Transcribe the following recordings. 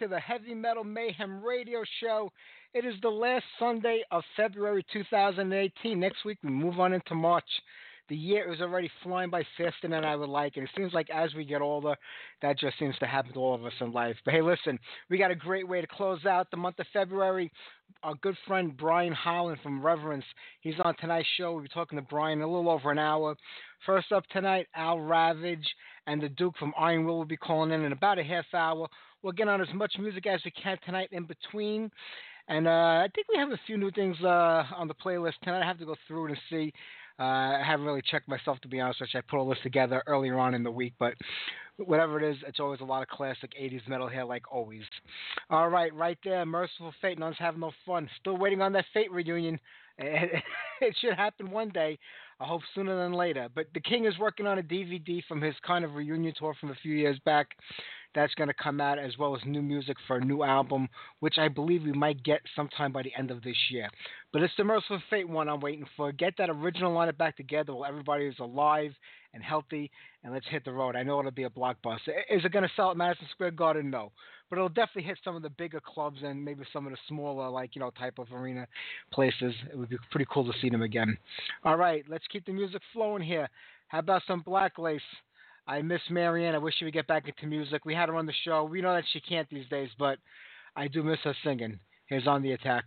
To the Heavy Metal Mayhem Radio Show. It is the last Sunday of February 2018. Next week we move on into March. The year is already flying by faster than I would like, and it seems like as we get older, that just seems to happen to all of us in life. But hey, listen, we got a great way to close out the month of February. Our good friend Bryan Holland from Reverence, he's on tonight's show. We'll be talking to Bryan a little over an hour. First up tonight, Al Ravage and the Duke from Iron Will will be calling in in about a half hour. We'll get on as much music as we can tonight in between. And uh, I think we have a few new things uh, on the playlist tonight. I have to go through and see. Uh, I haven't really checked myself to be honest, which I put all this together earlier on in the week, but whatever it is, it's always a lot of classic 80s metal here, like always. All right, right there, Mercyful Fate, Nuns having no fun. Still waiting on that Fate reunion. it should happen one day. I hope sooner than later. But the King is working on a DVD from his kind of reunion tour from a few years back that's going to come out, as well as new music for a new album, which I believe we might get sometime by the end of this year. But it's the Mercyful Fate one I'm waiting for. Get that original lineup back together while everybody is alive and healthy, and let's hit the road. I know it'll be a blockbuster. Is it going to sell at Madison Square Garden? No. But it'll definitely hit some of the bigger clubs and maybe some of the smaller, like, you know, type of arena places. It would be pretty cool to see them again. All right, let's keep the music flowing here. How about some Black Lace? I miss Marianne. I wish she would get back into music. We had her on the show. We know that she can't these days, but I do miss her singing. Here's On the Attack.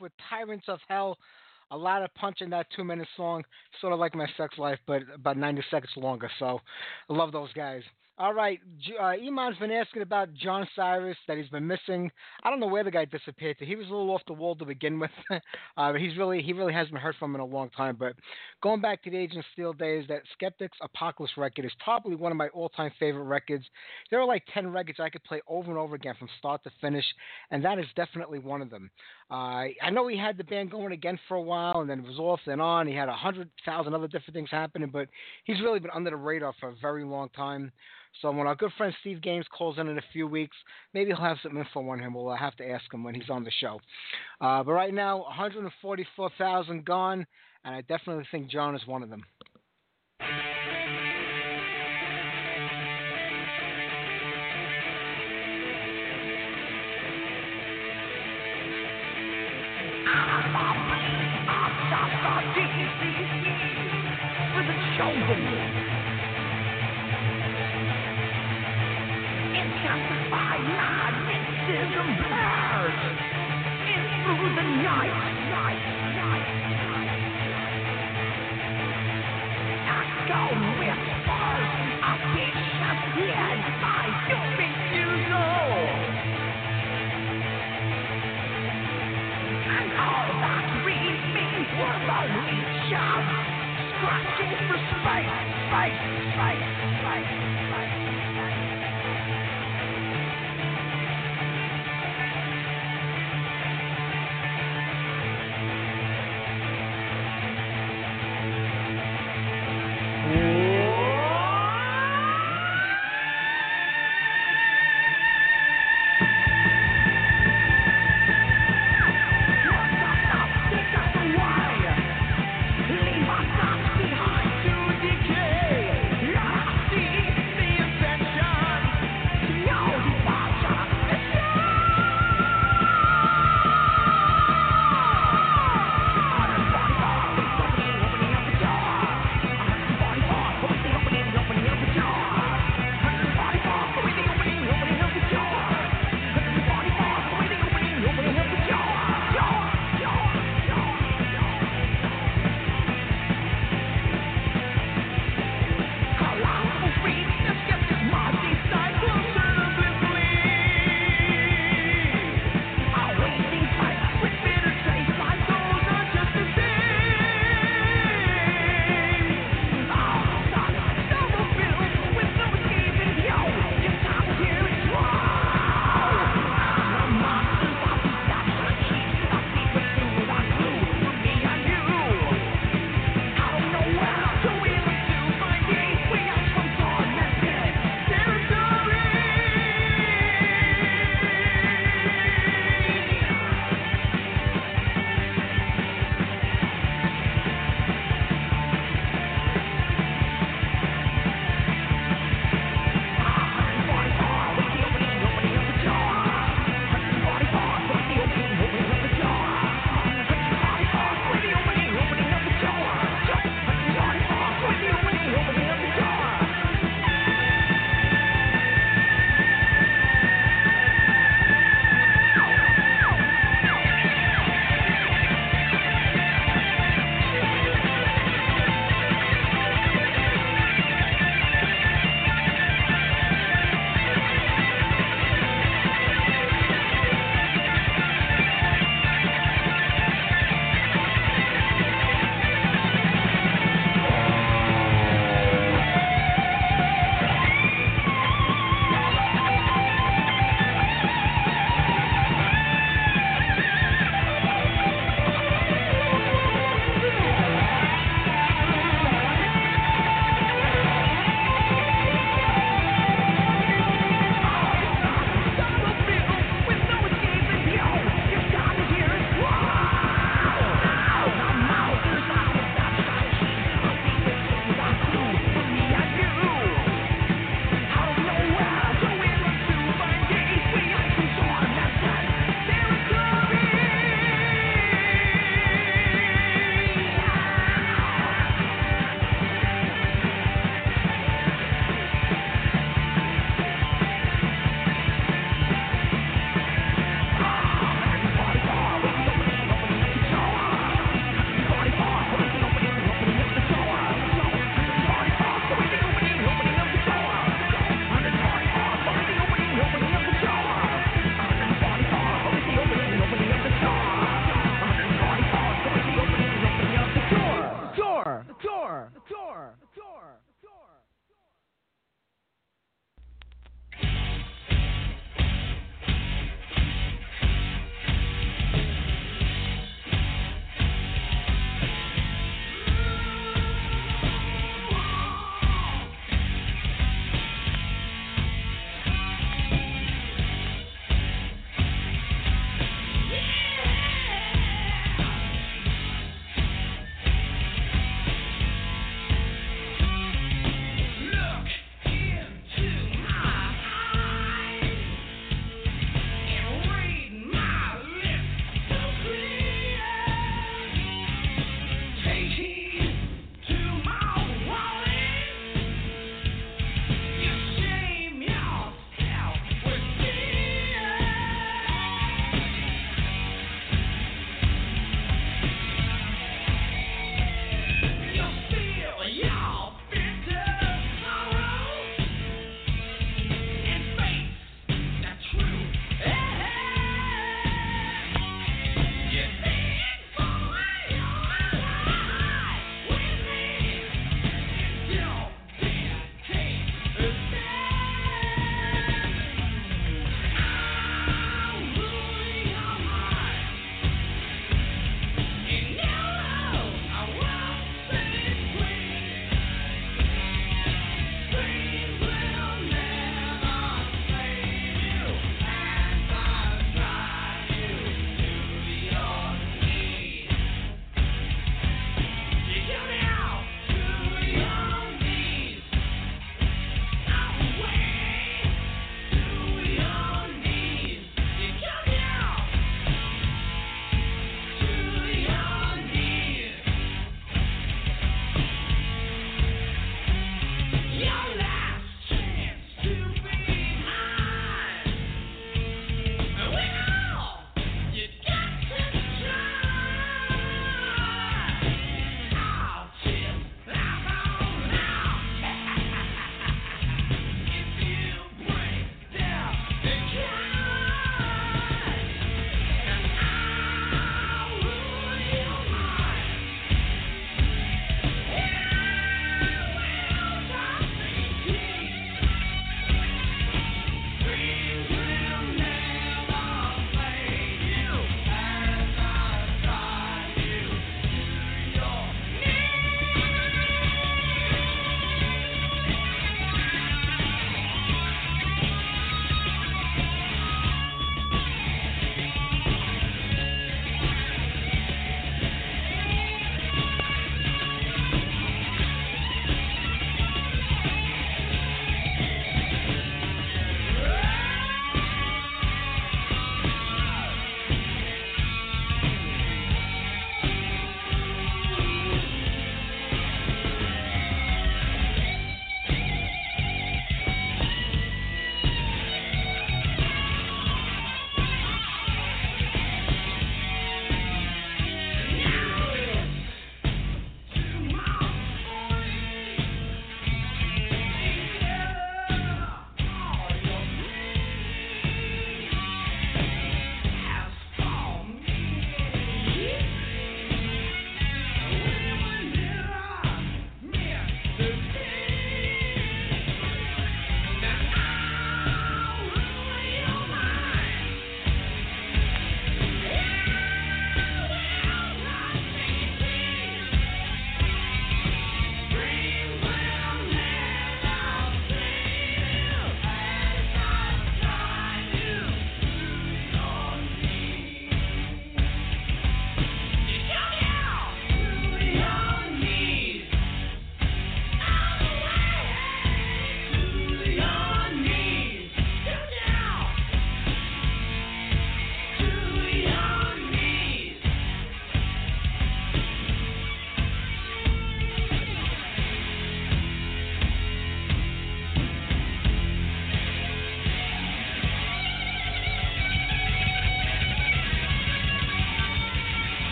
With Tyrants of Hell. A lot of punch in that two minute song, sort of like my sex life, but about 90 seconds longer. So I love those guys. All right, uh, Iman's been asking about John Cyriis that he's been missing. I don't know where the guy disappeared to. He was a little off the wall to begin with. uh, he's really he really hasn't heard from him in a long time. But going back to the Agent Steel days, that Skeptics Apocalypse record is probably one of my all-time favorite records. There are like ten records I could play over and over again from start to finish, and that is definitely one of them. Uh, I know he had the band going again for a while, and then it was off and on. He had a hundred thousand other different things happening, but he's really been under the radar for a very long time. So when our good friend Steve Gaines calls in in a few weeks, maybe he'll have some info on him. We'll uh, have to ask him when he's on the show. Uh, but right now, 144,000 gone, and I definitely think John is one of them. the night, fight.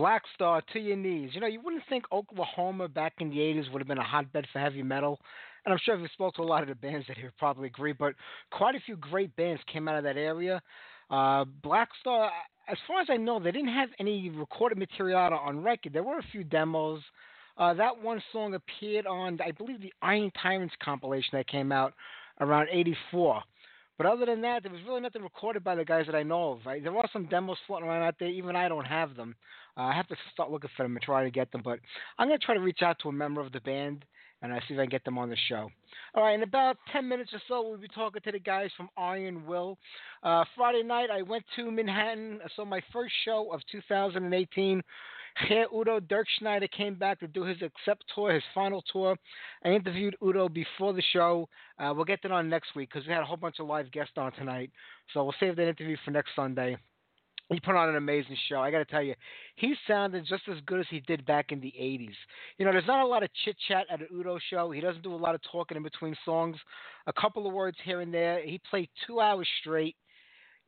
Black Star to your knees. You know, you wouldn't think Oklahoma back in the 80s would have been a hotbed for heavy metal. And I'm sure if you spoke to a lot of the bands that would probably agree, but quite a few great bands came out of that area. Uh, Black Star, as far as I know, they didn't have any recorded material on record. There were a few demos. Uh, that one song appeared on, I believe, the Iron Tyrants compilation that came out around 84. But other than that, there was really nothing recorded by the guys that I know of. There are some demos floating around out there. Even I don't have them. Uh, I have to start looking for them and try to get them. But I'm going to try to reach out to a member of the band and I see if I can get them on the show. All right, in about 10 minutes or so, we'll be talking to the guys from Iron Will. Uh, Friday night, I went to Manhattan. I saw my first show of 2018. Herr Udo Dirkschneider came back to do his Accept tour, his final tour. I interviewed Udo before the show. Uh, we'll get that on next week because we had a whole bunch of live guests on tonight. So we'll save that interview for next Sunday he put on an amazing show. I got to tell you, he sounded just as good as he did back in the 80s. You know, there's not a lot of chit chat at an Udo show. He doesn't do a lot of talking in between songs, a couple of words here and there. He played two hours straight,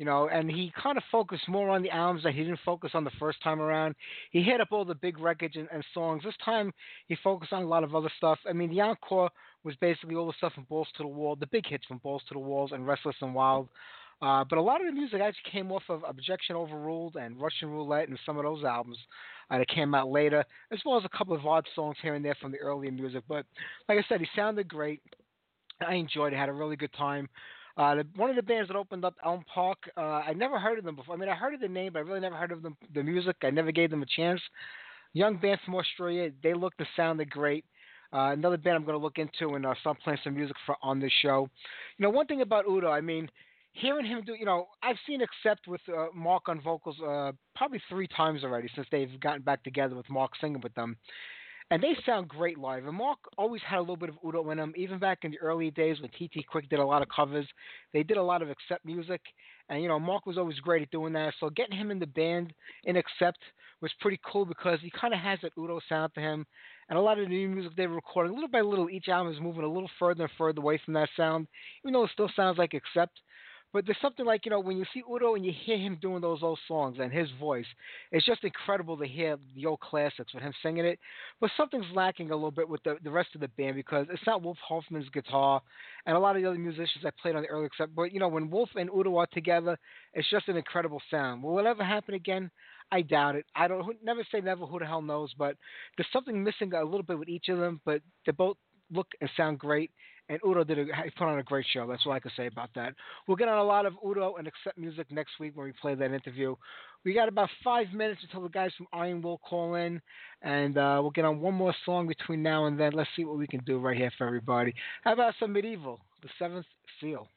you know, and he kind of focused more on the albums that he didn't focus on the first time around. He hit up all the big records and, and songs. This time, he focused on a lot of other stuff. I mean, the encore was basically all the stuff from Balls to the Wall, the big hits from Balls to the Walls and Restless and Wild. Uh, but a lot of the music actually came off of Objection Overruled and Russian Roulette and some of those albums uh, that came out later, as well as a couple of odd songs here and there from the earlier music. But like I said, he sounded great. I enjoyed it. Had a really good time. Uh, the, one of the bands that opened up Elm Park, uh, I never heard of them before. I mean, I heard of the name, but I really never heard of them, the music. I never gave them a chance. Young band from Australia. They looked and sounded great. Uh, another band I'm going to look into and uh, start playing some music for on this show. You know, one thing about Udo, I mean, hearing him do, you know, I've seen Accept with uh, Mark on vocals uh, probably three times already since they've gotten back together with Mark singing with them. And they sound great live. And Mark always had a little bit of Udo in him, even back in the early days when TT Quick did a lot of covers. They did a lot of Accept music. And, you know, Mark was always great at doing that. So getting him in the band in Accept was pretty cool because he kind of has that Udo sound to him. And a lot of the new music they were recording, little by little, each album is moving a little further and further away from that sound, even though it still sounds like Accept. But there's something like, you know, when you see Udo and you hear him doing those old songs and his voice, it's just incredible to hear the old classics with him singing it. But something's lacking a little bit with the, the rest of the band because it's not Wolf Hoffmann's guitar and a lot of the other musicians that played on the early Accept but you know, when Wolf and Udo are together, it's just an incredible sound. Will it ever happen again? I doubt it. I don't never say never who the hell knows, but there's something missing a little bit with each of them, but they both look and sound great and Udo did a, put on a great show. That's all I can say about that. We'll get on a lot of Udo and Accept music next week when we play that interview. We got about five minutes until the guys from Iron will call in, and uh, we'll get on one more song between now and then. Let's see what we can do right here for everybody. How about some medieval, the Seventh Seal?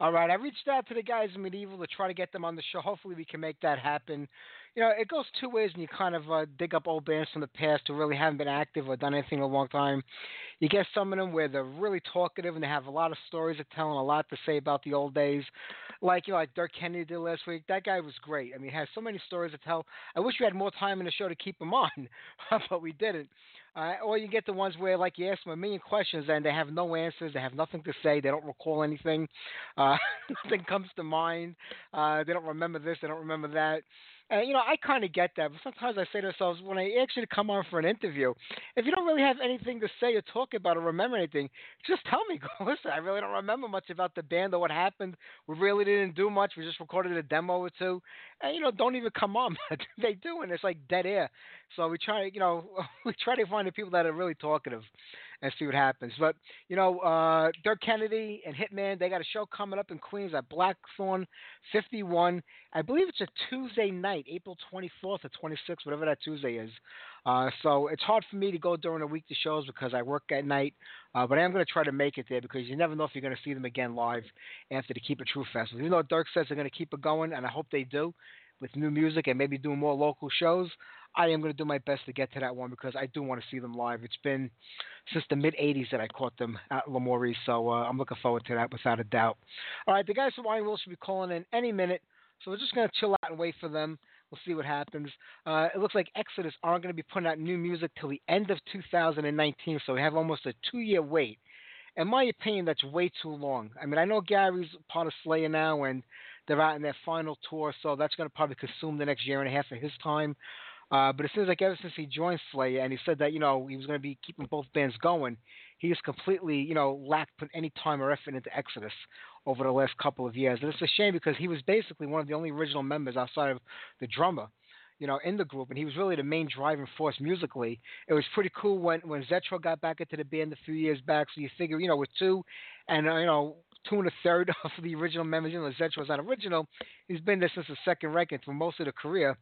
All right, I reached out to the guys in Medieval to try to get them on the show. Hopefully, we can make that happen. You know, it goes two ways when you kind of uh, dig up old bands from the past who really haven't been active or done anything in a long time. You get some of them where they're really talkative and they have a lot of stories to tell and a lot to say about the old days. Like you know, like Dirk Kennedy did last week. That guy was great. I mean, he has so many stories to tell. I wish we had more time in the show to keep him on, but we didn't. Uh, or you get the ones where, like, you ask them a million questions and they have no answers. They have nothing to say. They don't recall anything. Uh, nothing comes to mind. Uh, they don't remember this. They don't remember that. And you know, I kind of get that, but sometimes I say to myself, when I actually come on for an interview, if you don't really have anything to say or talk about or remember anything, just tell me. Go listen. I really don't remember much about the band or what happened. We really didn't do much. We just recorded a demo or two, and you know, don't even come on. they do, and it's like dead air. So we try, you know, we try to find the people that are really talkative and see what happens. But you know, uh, Dirk Kennedy and Hitman, they got a show coming up in Queens at Blackthorn 51. I believe it's a Tuesday night, April 24th or 26th, whatever that Tuesday is. Uh, so it's hard for me to go during the week to shows because I work at night. Uh, but I am going to try to make it there because you never know if you're going to see them again live after the Keep It True Festival. Even though Dirk says they're going to keep it going, and I hope they do with new music and maybe doing more local shows. I am going to do my best to get to that one because I do want to see them live. It's been since the mid 80s that I caught them at L'Amour's, so uh, I'm looking forward to that without a doubt. All right, the guys from Iron Will should be calling in any minute, so we're just going to chill out and wait for them. We'll see what happens. Uh, it looks like Exodus aren't going to be putting out new music till the end of 2019, so we have almost a two year wait. In my opinion, that's way too long. I mean, I know Gary's part of Slayer now, and they're out in their final tour, so that's going to probably consume the next year and a half of his time. Uh, but it seems like ever since he joined Slayer and he said that you know he was going to be keeping both bands going, he has completely you know lacked put any time or effort into Exodus over the last couple of years. And it's a shame because he was basically one of the only original members outside of the drummer, you know, in the group, and he was really the main driving force musically. It was pretty cool when when Zetro got back into the band a few years back. So you figure, you know, with two, and uh, you know, two and a third of the original members, you know, Zetro was not original. He's been there since the second record for most of the career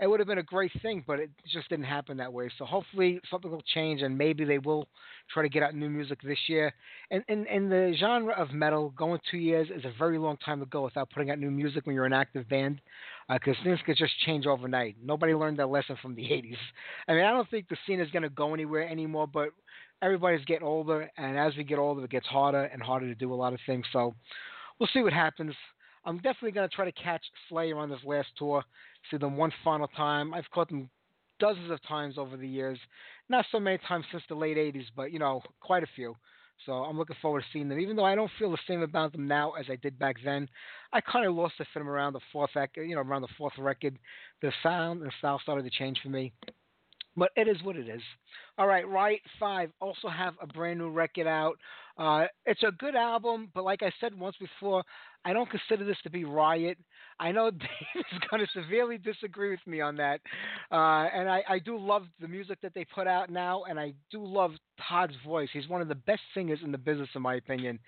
it would have been a great thing, but it just didn't happen that way. So hopefully something will change, and maybe they will try to get out new music this year. And in the genre of metal, going two years is a very long time to go without putting out new music when you're an active band, because uh, things could just change overnight. Nobody learned that lesson from the '80s. I mean, I don't think the scene is going to go anywhere anymore, but everybody's getting older, and as we get older, it gets harder and harder to do a lot of things. So we'll see what happens. I'm definitely going to try to catch Slayer on this last tour, see them one final time. I've caught them dozens of times over the years. Not so many times since the late 80s, but, you know, quite a few. So I'm looking forward to seeing them. Even though I don't feel the same about them now as I did back then, I kind of lost the film around the fourth, you know, around the fourth record. The sound and style started to change for me. But it is what it is. All right, Riot 5 also have a brand new record out. Uh, it's a good album, but like I said once before, I don't consider this to be Riot. I know Dave is going to severely disagree with me on that. Uh, and I, I do love the music that they put out now, and I do love Todd's voice. He's one of the best singers in the business, in my opinion.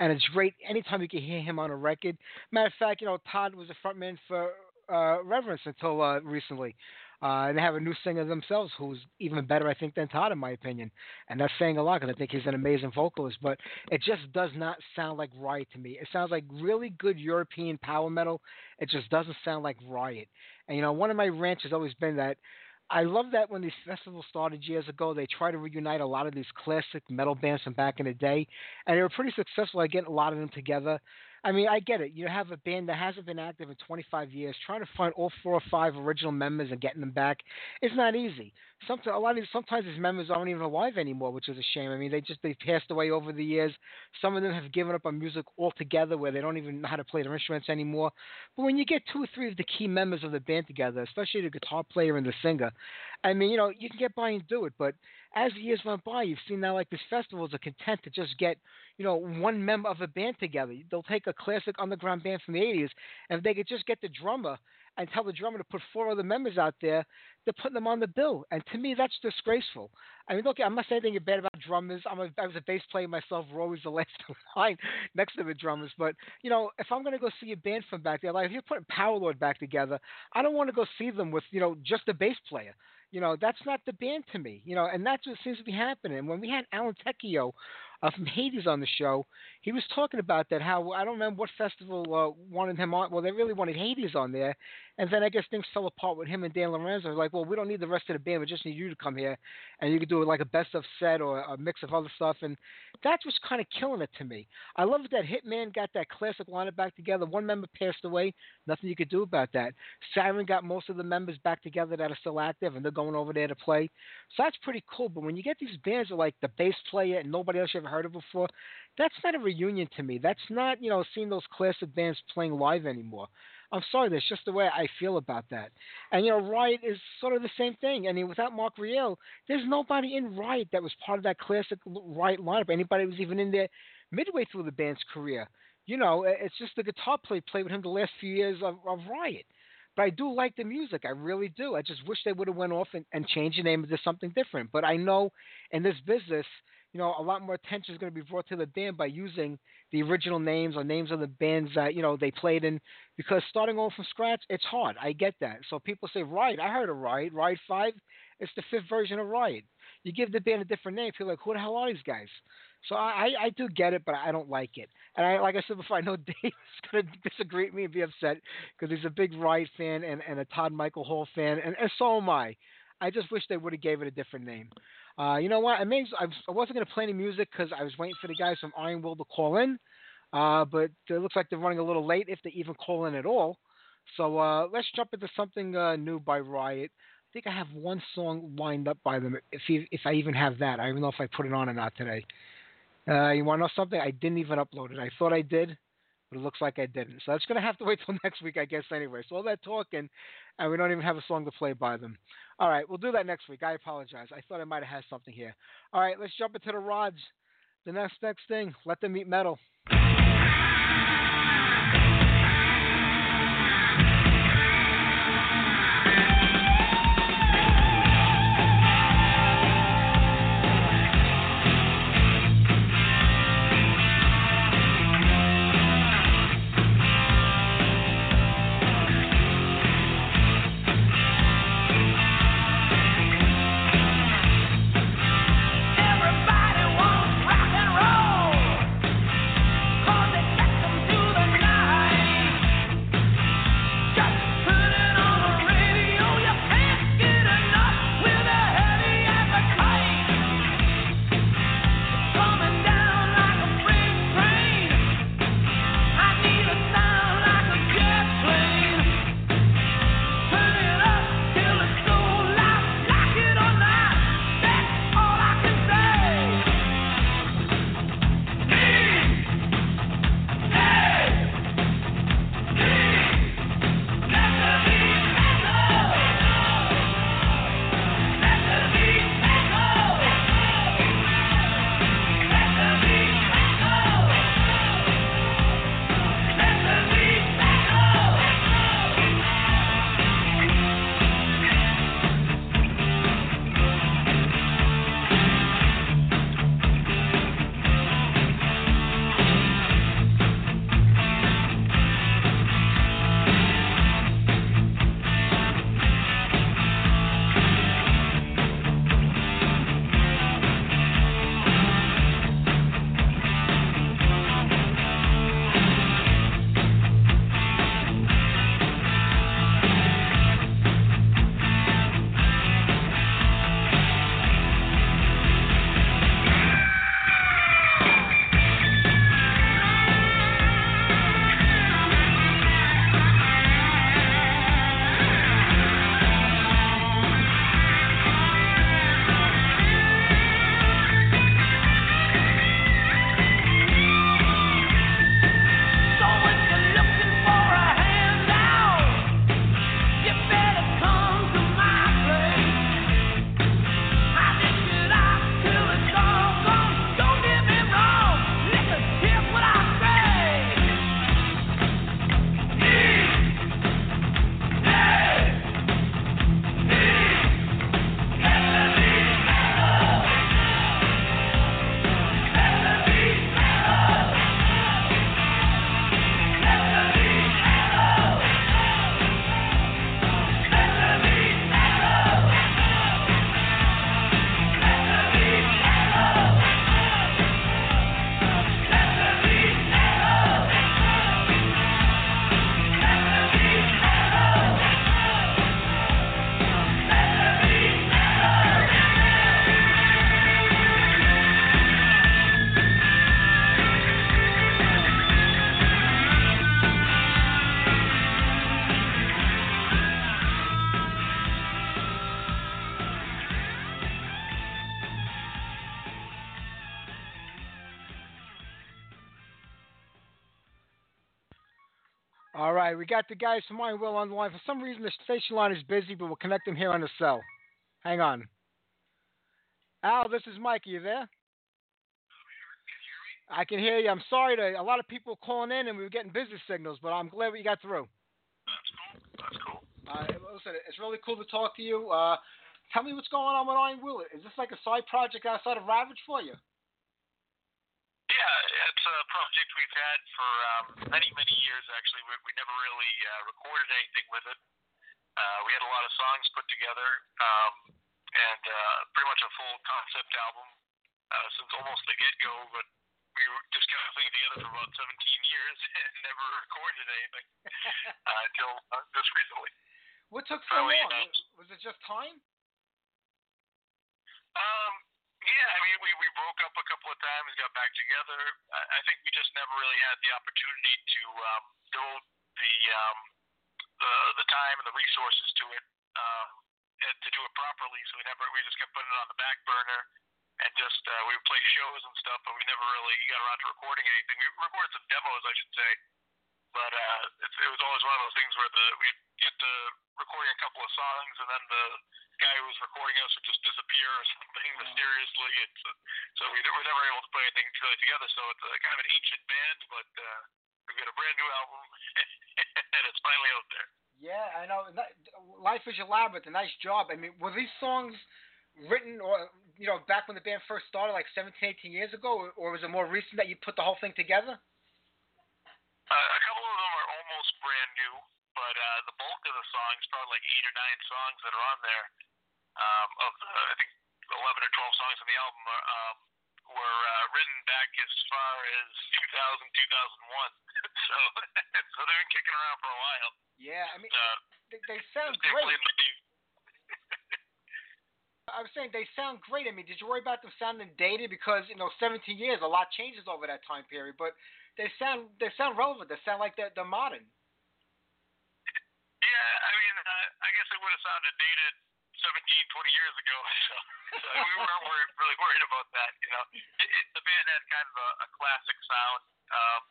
And it's great anytime you can hear him on a record. Matter of fact, you know, Todd was a frontman for uh, Reverence until uh, recently. Uh, and they have a new singer themselves who's even better, I think, than Todd, in my opinion. And that's saying a lot because I think he's an amazing vocalist. But it just does not sound like Riot to me. It sounds like really good European power metal. It just doesn't sound like Riot. And, you know, one of my rants has always been that I love that when these festivals started years ago, they try to reunite a lot of these classic metal bands from back in the day, and they were pretty successful at getting a lot of them together. I mean, I get it. You have a band that hasn't been active in 25 years. Trying to find all four or five original members and getting them back is not easy. Sometimes a lot of these, sometimes these members aren't even alive anymore, which is a shame. I mean, they just they passed away over the years. Some of them have given up on music altogether, where they don't even know how to play their instruments anymore. But when you get two or three of the key members of the band together, especially the guitar player and the singer, I mean, you know, you can get by and do it. But as the years went by, you've seen now like these festivals are content to just get, you know, one member of a band together. They'll take a classic underground band from the 80s, and if they could just get the drummer and tell the drummer to put four other members out there, they're putting them on the bill. And to me, that's disgraceful. I mean, look, I'm not saying anything bad about drummers. I'm a, I was a bass player myself. We're always the last line next to the drummers. But, you know, if I'm going to go see a band from back there, like if you're putting Powerlord back together, I don't want to go see them with, you know, just a bass player. You know, that's not the band to me. You know, and that's what seems to be happening. When we had Alan Tecchio uh, from Hades on the show. He was talking about that. How I don't remember what festival uh, wanted him on. Well, they really wanted Hades on there, and then I guess things fell apart with him and Dan Lorenzo. Like, well, we don't need the rest of the band. We just need you to come here, and you could do like a best of set or a mix of other stuff. And that's what's kind of killing it to me. I love that Hitman got that classic lineup back together. One member passed away. Nothing you could do about that. Siren got most of the members back together that are still active, and they're going over there to play. So that's pretty cool. But when you get these bands that are like the bass player and nobody else you ever heard of before, that's not a reunion to me. That's not you know seeing those classic bands playing live anymore. I'm sorry, that's just the way I feel about that. And you know, Riot is sort of the same thing. I mean, without Mark Reale, there's nobody in Riot that was part of that classic Riot lineup. Anybody was even in there midway through the band's career. You know, it's just the guitar play played with him the last few years of, of Riot. But I do like the music. I really do. I just wish they would have went off and, and changed the name into something different. But I know in this business, you know, a lot more attention is going to be brought to the band by using the original names or names of the bands that you know they played in. Because starting over from scratch, it's hard. I get that. So people say Riot. I heard of Riot. Riot Five. It's the fifth version of Riot. You give the band a different name, people like, who the hell are these guys? So I, I do get it, but I don't like it. And I, like I said before, I know Dave is going to disagree with me and be upset because he's a big Riot fan and, and a Todd Michael Hall fan, and, and so am I. I just wish they would have gave it a different name. Uh, you know what? I, may, I, wasn't going to play any music because I was waiting for the guys from Iron Will to call in, uh, but it looks like they're running a little late if they even call in at all. So uh, let's jump into something uh, new by Riot. I think I have one song lined up by them, if if I even have that. I don't even know if I put it on or not today. Uh, you want to know something? I didn't even upload it. I thought I did, but it looks like I didn't. So that's going to have to wait till next week, I guess, anyway. So all that talking, and we don't even have a song to play by them. All right, we'll do that next week. I apologize. I thought I might have had something here. All right, let's jump into the rods. The next next thing, let them eat metal. Right, we got the guys from Iron Will on the line. For some reason, the station line is busy, but we'll connect them here on the cell. Hang on. Al, this is Mike. Are you there? I can hear you. I'm sorry to a lot of people calling in, and we were getting busy signals, but I'm glad we got through. That's cool. That's cool. Uh, listen, it's really cool to talk to you. Uh, tell me what's going on with Iron Will. Is this like a side project outside of Ravage for you? It's a project we've had for um, many, many years. Actually, we, we never really uh, recorded anything with it. Uh, we had a lot of songs put together, um, and uh, pretty much a full concept album uh, since almost the get-go. But we were just kind of putting together for about 17 years and never recorded anything uh, until uh, just recently. What took so Early long? enough. Was it just time? Um, yeah, I mean, we, we broke up a times, got back together. I, think we just never really had the opportunity to um, devote the um, the the time and the resources to it um, and to do it properly. So we never we just kept putting it on the back burner and just uh, we would play shows and stuff, but we never really got around to recording anything. We recorded some demos, I should say, but uh, it's, it was always one of those things where the we get to recording a couple of songs and then the guy who was recording us would just disappear or something mysteriously. It's, uh, so we were never able to put anything really together. So it's a, kind of an ancient band, but uh, we've got a brand new album and it's finally out there. Yeah, I know. That- Life is labyrinth. A nice job. I mean, were these songs written or you know back when the band first started, like 17, 18 years ago, or, or was it more recent that you put the whole thing together? Uh, a couple of them are almost brand new, but uh, the bulk of the songs, probably like eight or nine songs that are on there, um, of the I think eleven or twelve songs on the album, are, um, were uh, written back as far as 2000, 2001. so, so they've been kicking around for a while. Yeah, I mean, Uh, they, they sound great. played in the I was saying they sound great. I mean, did you worry about them sounding dated because you know 17 years, a lot changes over that time period, but they sound they sound relevant. They sound like they're, they're modern. Yeah, I mean, uh, I guess it would have sounded dated 17, 20 years ago. So, so we weren't worried, really worried about that. You know, it, it, the band had kind of a, a classic sound um,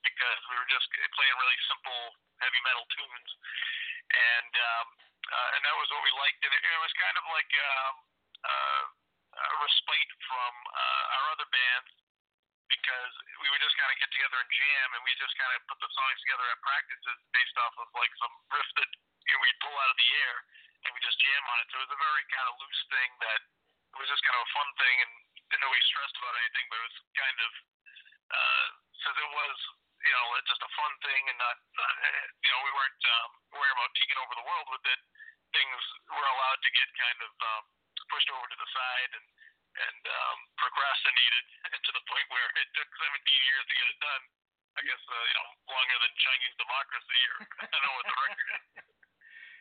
because we were just playing really simple heavy metal tunes, and um, uh, and that was what we liked. And it, it was kind of like um, uh, a respite from uh, our other bands because we would just kind of get together and jam, and we just kind of put the songs together at practices based off of like some riff that you know, we'd pull out of the air, and we just jam on it. So it was a very kind of loose thing that it was just kind of a fun thing, and didn't nobody stressed about anything, but it was kind of uh, since it was you know just a fun thing and not, not you know we weren't um, worrying about taking over the world with it. Things were allowed to get kind of um, pushed over to the side and and um, procrastinated to the point where it took 17 years to get it done. I guess uh, you know longer than Chinese democracy, or I don't know what the record is.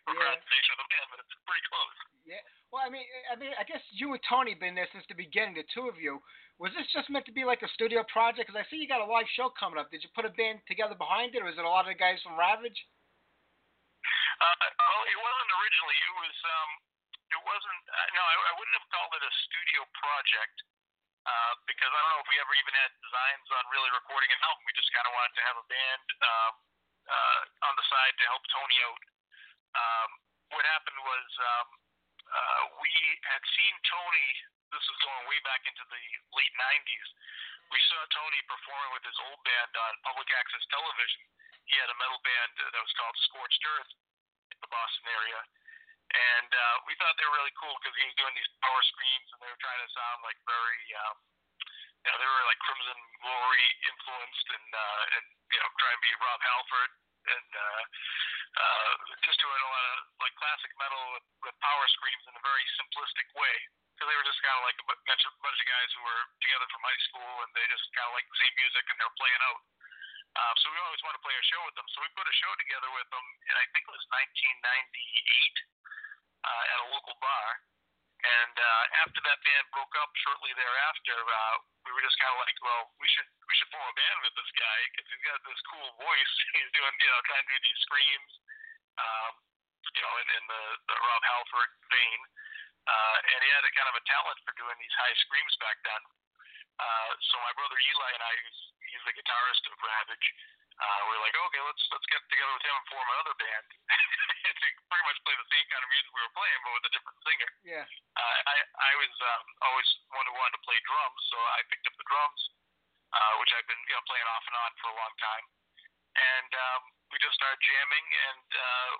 Procrastination of man, but it's pretty close. Yeah. Well, I mean, I mean, I guess you and Tony been there since the beginning, the two of you. Was this just meant to be like a studio project? Because I see you got a live show coming up. Did you put a band together behind it, or is it a lot of the guys from Ravage? Uh, well, it wasn't originally. It was. Um, it wasn't. Uh, no, I, I wouldn't have called it a studio project uh, because I don't know if we ever even had designs on really recording an album. We just kind of wanted to have a band um, uh, on the side to help Tony out. Um, what happened was um, uh, we had seen Tony. This was going way back into the late '90s. We saw Tony performing with his old band on public access television. He had a metal band uh, that was called Scorched Earth in the Boston area, and uh, we thought they were really cool because he was doing these power screams and they were trying to sound like very, um, you know, they were like Crimson Glory influenced and uh, and you know trying to be Rob Halford and uh, uh, just doing a lot of like classic metal with, with power screams in a very simplistic way. Because they were just kind of like a bunch of, bunch of guys who were together from high school and they just kind of like the same music and they were playing out. Um, so we always wanted to play a show with them. So we put a show together with them, and I think it was 1998 uh, at a local bar. And uh, after that band broke up shortly thereafter, uh, we were just kind of like, well, we should we should form a band with this guy because he's got this cool voice. He's doing, you know, trying to do these screams, um, you know, in, in the, the Rob Halford vein. Uh, and he had a kind of a talent for doing these high screams back then. Uh, so my brother Eli and I, who's he's the guitarist of Ravage, uh, we were like, okay, let's let's get together with him and form another band to pretty much play the same kind of music we were playing, but with a different singer. Yeah. Uh, I I was um, always one who wanted to play drums, so I picked up the drums, uh, which I've been you know playing off and on for a long time, and um, we just started jamming. And uh,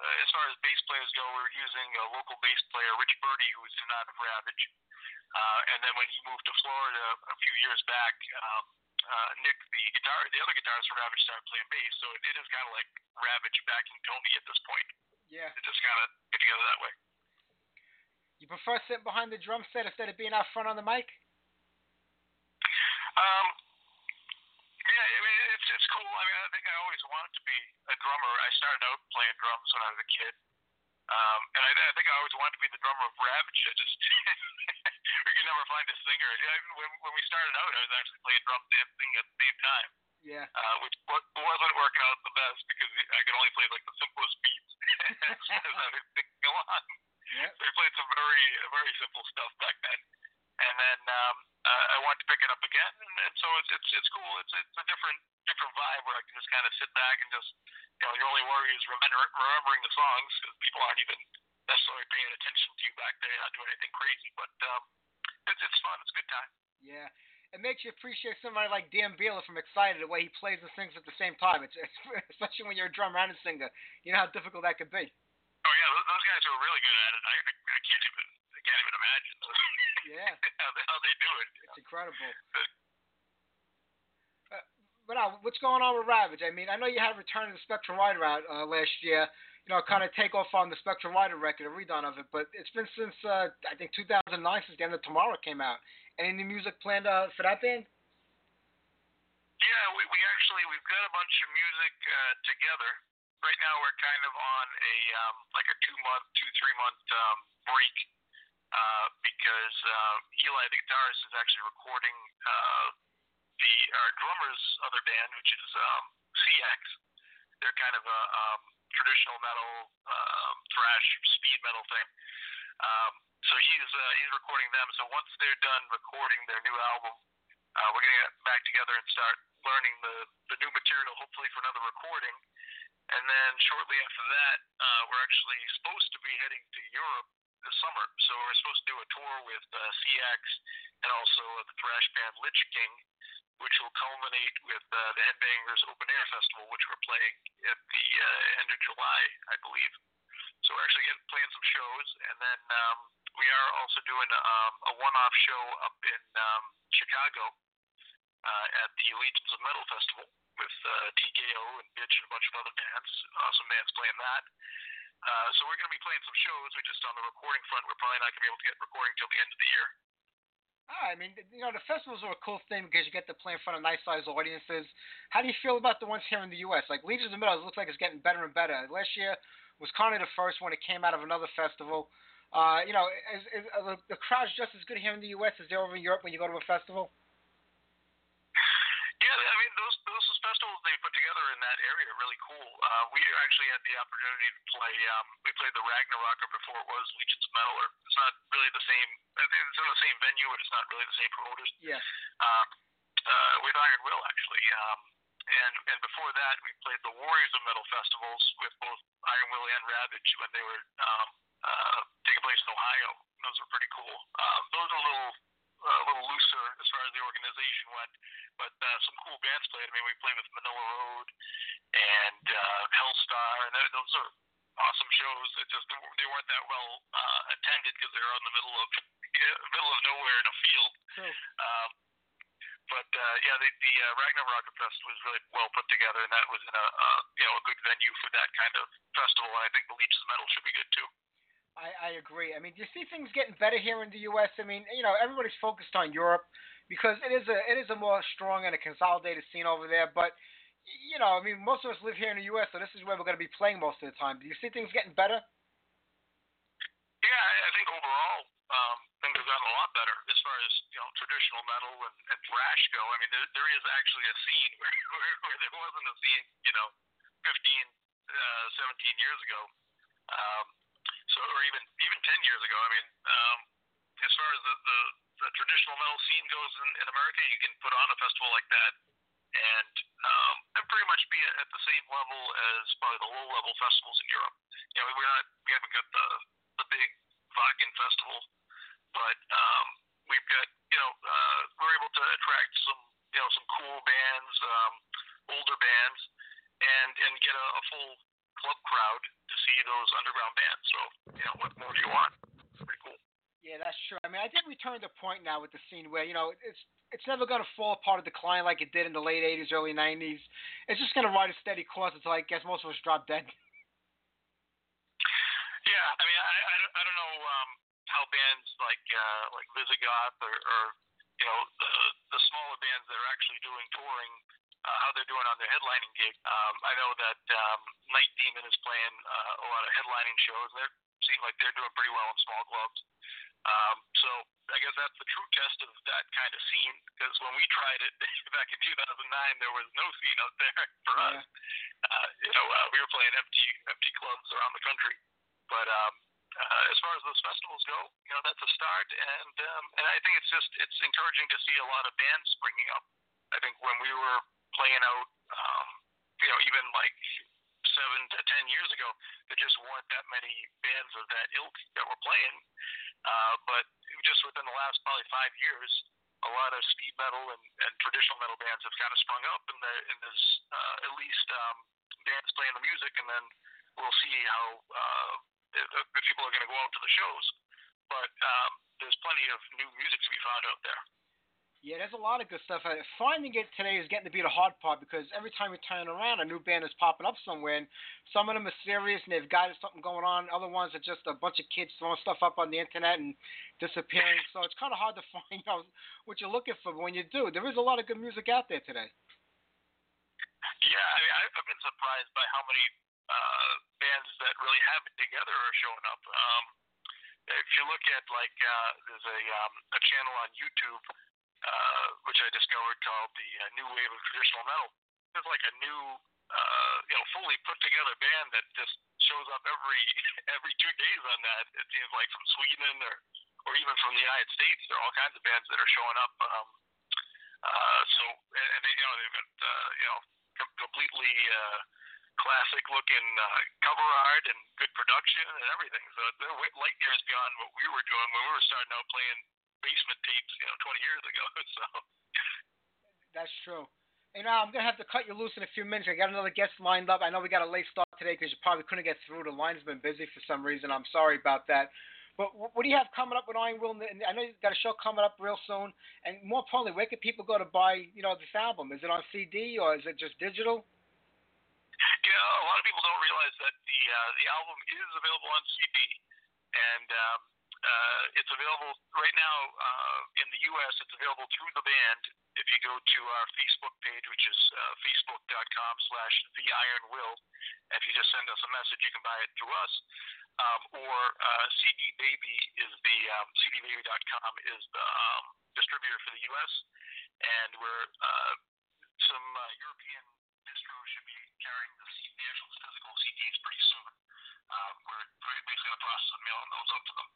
uh, as far as bass players go, we were using a local bass player, Rich Birdie, who was in out of Ravage. Uh, and then when he moved to Florida a few years back, um, uh, Nick, the guitar, the other guitarist for Ravage, started playing bass. So it, it is kind of like Ravage backing Tony at this point. Yeah. It just kind of get together that way. You prefer sitting behind the drum set instead of being out front on the mic? Um, yeah, I mean, it's it's cool. I mean, I think I always wanted to be a drummer. I started out playing drums when I was a kid, um, and I, I think I always wanted to be the drummer of Ravage. I just we could never find a singer. When when we started out, I was actually playing drums and singing at the same time, Yeah. uh, which wasn't working out the best because I could only play like the simplest beats as I was singing along. Yeah. So we played some very very simple stuff back then, and then um, uh, I wanted to pick it up again, and, and so it's it's it's cool. It's it's a different different vibe where I can just kind of sit back and just you know your only worry is remember, remembering the songs because people aren't even necessarily paying attention to you back there. You're not doing anything crazy, but um, it's it's fun. It's a good time. Yeah. It makes you appreciate somebody like Dan Beehler from Exciter, the way he plays and sings at the same time. It's, it's especially when you're a drummer and a singer. You know how difficult that could be. Oh yeah, those, those guys are really good at it. I, I, I can't even I can't even imagine Yeah. how, they, how they do it. It's incredible. Uh, but now, what's going on with Ravage? I mean, I know you had a Return of the Spectral Rider out uh, last year. You know, kind of take off on the Spectral Rider record, a redone of it. But it's been since uh, I think 2009 since the end of Tomorrow came out. Any new music planned uh, for that band? Yeah, we, we actually we've got a bunch of music uh, together. Right now we're kind of on a um, like a two month, two three month um, break uh, because uh, Eli, the guitarist, is actually recording uh, the our drummer's other band, which is um, CX. They're kind of a um, traditional metal, um, thrash, speed metal thing. Um, so he's uh, he's recording them. So once they're done recording their new album, uh, we're gonna get back together and start learning the the new material, hopefully for another recording. And then shortly after that, uh, we're actually supposed to be heading to Europe this summer. So we're supposed to do a tour with uh, CX and also uh, the thrash band Lich King, which will culminate with uh, the Headbangers Open Air Festival, which we're playing at the uh, end of July, I believe. So we're actually getting playing some shows, and then um, we are also doing um, a one-off show up in um, Chicago uh, at the Legions of Metal Festival with uh, TKO and Bitch and a bunch of other bands. Awesome bands playing that. Uh, so we're going to be playing some shows. We just on the recording front, we're probably not going to be able to get recording till the end of the year. Ah, I mean, you know, the festivals are a cool thing because you get to play in front of nice sized audiences. How do you feel about the ones here in the U.S.? Like Legions of Metal, it looks like it's getting better and better. Last year was kind of the first one. It came out of another festival. Uh, you know, is, is, are the, the crowd's just as good here in the U.S. as they're over in Europe when you go to a festival? Yeah, I mean those those festivals they put together in that area are really cool. Uh, we actually had the opportunity to play. Um, we played the Ragnarokkr before it was Legions of Metal. Or it's not really the same. It's in the same venue, but it's not really the same promoters. Yeah. Um, uh, with Iron Will actually. Um, and and before that, we played the Warriors of Metal festivals with both Iron Will and Ravage when they were um, uh, taking place in Ohio. Those were pretty cool. Um, those are a little uh, a little looser as far as the organization went, but uh, some cool bands played. I mean, we played with Manilla Road and uh, Helstar, and th- those are awesome shows. It just they weren't that well uh, attended because they were in the middle of middle of nowhere in a field. True. Um, but uh, yeah, the, the uh, Ragnarok Fest was really well put together, and that was in a uh, you know a good venue for that kind of festival. And I think the of Metal should be good too. I, I agree. I mean, do you see things getting better here in the U.S.? I mean, you know, everybody's focused on Europe because it is a it is a more strong and a consolidated scene over there. But you know, I mean, most of us live here in the U.S., so this is where we're going to be playing most of the time. Do you see things getting better? Yeah, I think overall um, things have gotten a lot better as far as you know traditional metal and, and thrash go. I mean, there, there is actually a scene where, where, where there wasn't a scene, you know, 15, uh, 17 years ago. Um, so, or even even 10 years ago. I mean, um, as far as the, the, the traditional metal scene goes in, in America, you can put on a festival like that and um, and pretty much be at the same level as probably the low level festivals in Europe. You know, we're not we haven't got the the big Wacken festival, but um, we've got you know uh, we're able to attract some you know some cool bands, um, older bands, and and get a, a full club crowd to see those underground bands. So you know what more do you want? It's pretty cool. Yeah, that's true. I mean, I think we turned a point now with the scene where you know it's it's never going to fall apart or decline like it did in the late '80s, early '90s. It's just going to ride a steady course until I guess most of us drop dead. Yeah, I mean, I, I, don't- I don't know um, how bands like uh, like Visigoth or, or you know the the smaller bands that are actually doing touring, uh, how they're doing on their headlining gig. Um, I know that um, Night Demon is playing uh, a lot of headlining shows. They seem like they're doing pretty well in small clubs. Um, so I guess that's the true test of that kind of scene. Because when we tried it back in 2009, there was no scene out there for us. Uh, you know, uh, we were playing empty empty clubs around the country. But um, uh, as far as those festivals go, you know, that's a start, and um, and I think it's just it's encouraging to see a lot of bands springing up. I think when we were playing out, um, you know, even like seven to ten years ago, there just weren't that many bands of that ilk that were playing. Uh, but just within the last probably five years, a lot of speed metal and, and traditional metal bands have kind of sprung up, and, there, and there's uh, at least um, bands playing the music, and then we'll see how uh, if, if people are going to go out to the shows. But um, there's plenty of new music to be found out there. Yeah, there's a lot of good stuff. Finding it today is getting to be the hard part because every time you turn around, a new band is popping up somewhere, and some of them are serious and they've got something going on. Other ones are just a bunch of kids throwing stuff up on the internet and disappearing. So it's kind of hard to find know, what you're looking for. But when you do, there is a lot of good music out there today. Yeah, I mean, I've been surprised by how many uh, bands that really have it together are showing up. Um, if you look at like uh, there's a um, a channel on YouTube uh, which I discovered called the uh, New Wave of Traditional Metal. There's like a new uh, you know fully put together band that just shows up every every two days on that. It seems like from Sweden or or even from the United States. There are all kinds of bands that are showing up. Um, uh, so and, and they you know they've got uh, you know com- completely uh, classic looking uh, cover art and good production and everything. So they're light years beyond what we were doing when we were starting out playing basement tapes, you know, 20 years ago. So That's true. And now I'm gonna have to cut you loose in a few minutes. I got another guest lined up. I know we got a late start today because you probably couldn't get through. The line's been busy for some reason. I'm sorry about that. But what do you have coming up with Iron Will? And I know you've got a show coming up real soon. And more importantly, where can people go to buy, you know, this album? Is it on CD or is it just digital? yeah, a lot of people don't realize that the uh, the album is available on CD, and um, uh, it's available right now uh, in the U.S. It's available through the band. If you go to our Facebook page, which is uh, facebook.com/slash The Iron Will, if you just send us a message, you can buy it through us. Um, or uh, CD Baby is the um, CDBaby.com is the um, distributor for the U.S. And we're uh, some uh, European distros should be carrying the, the actual physical CDs pretty soon. Um, we're basically in the process of mailing those out to them.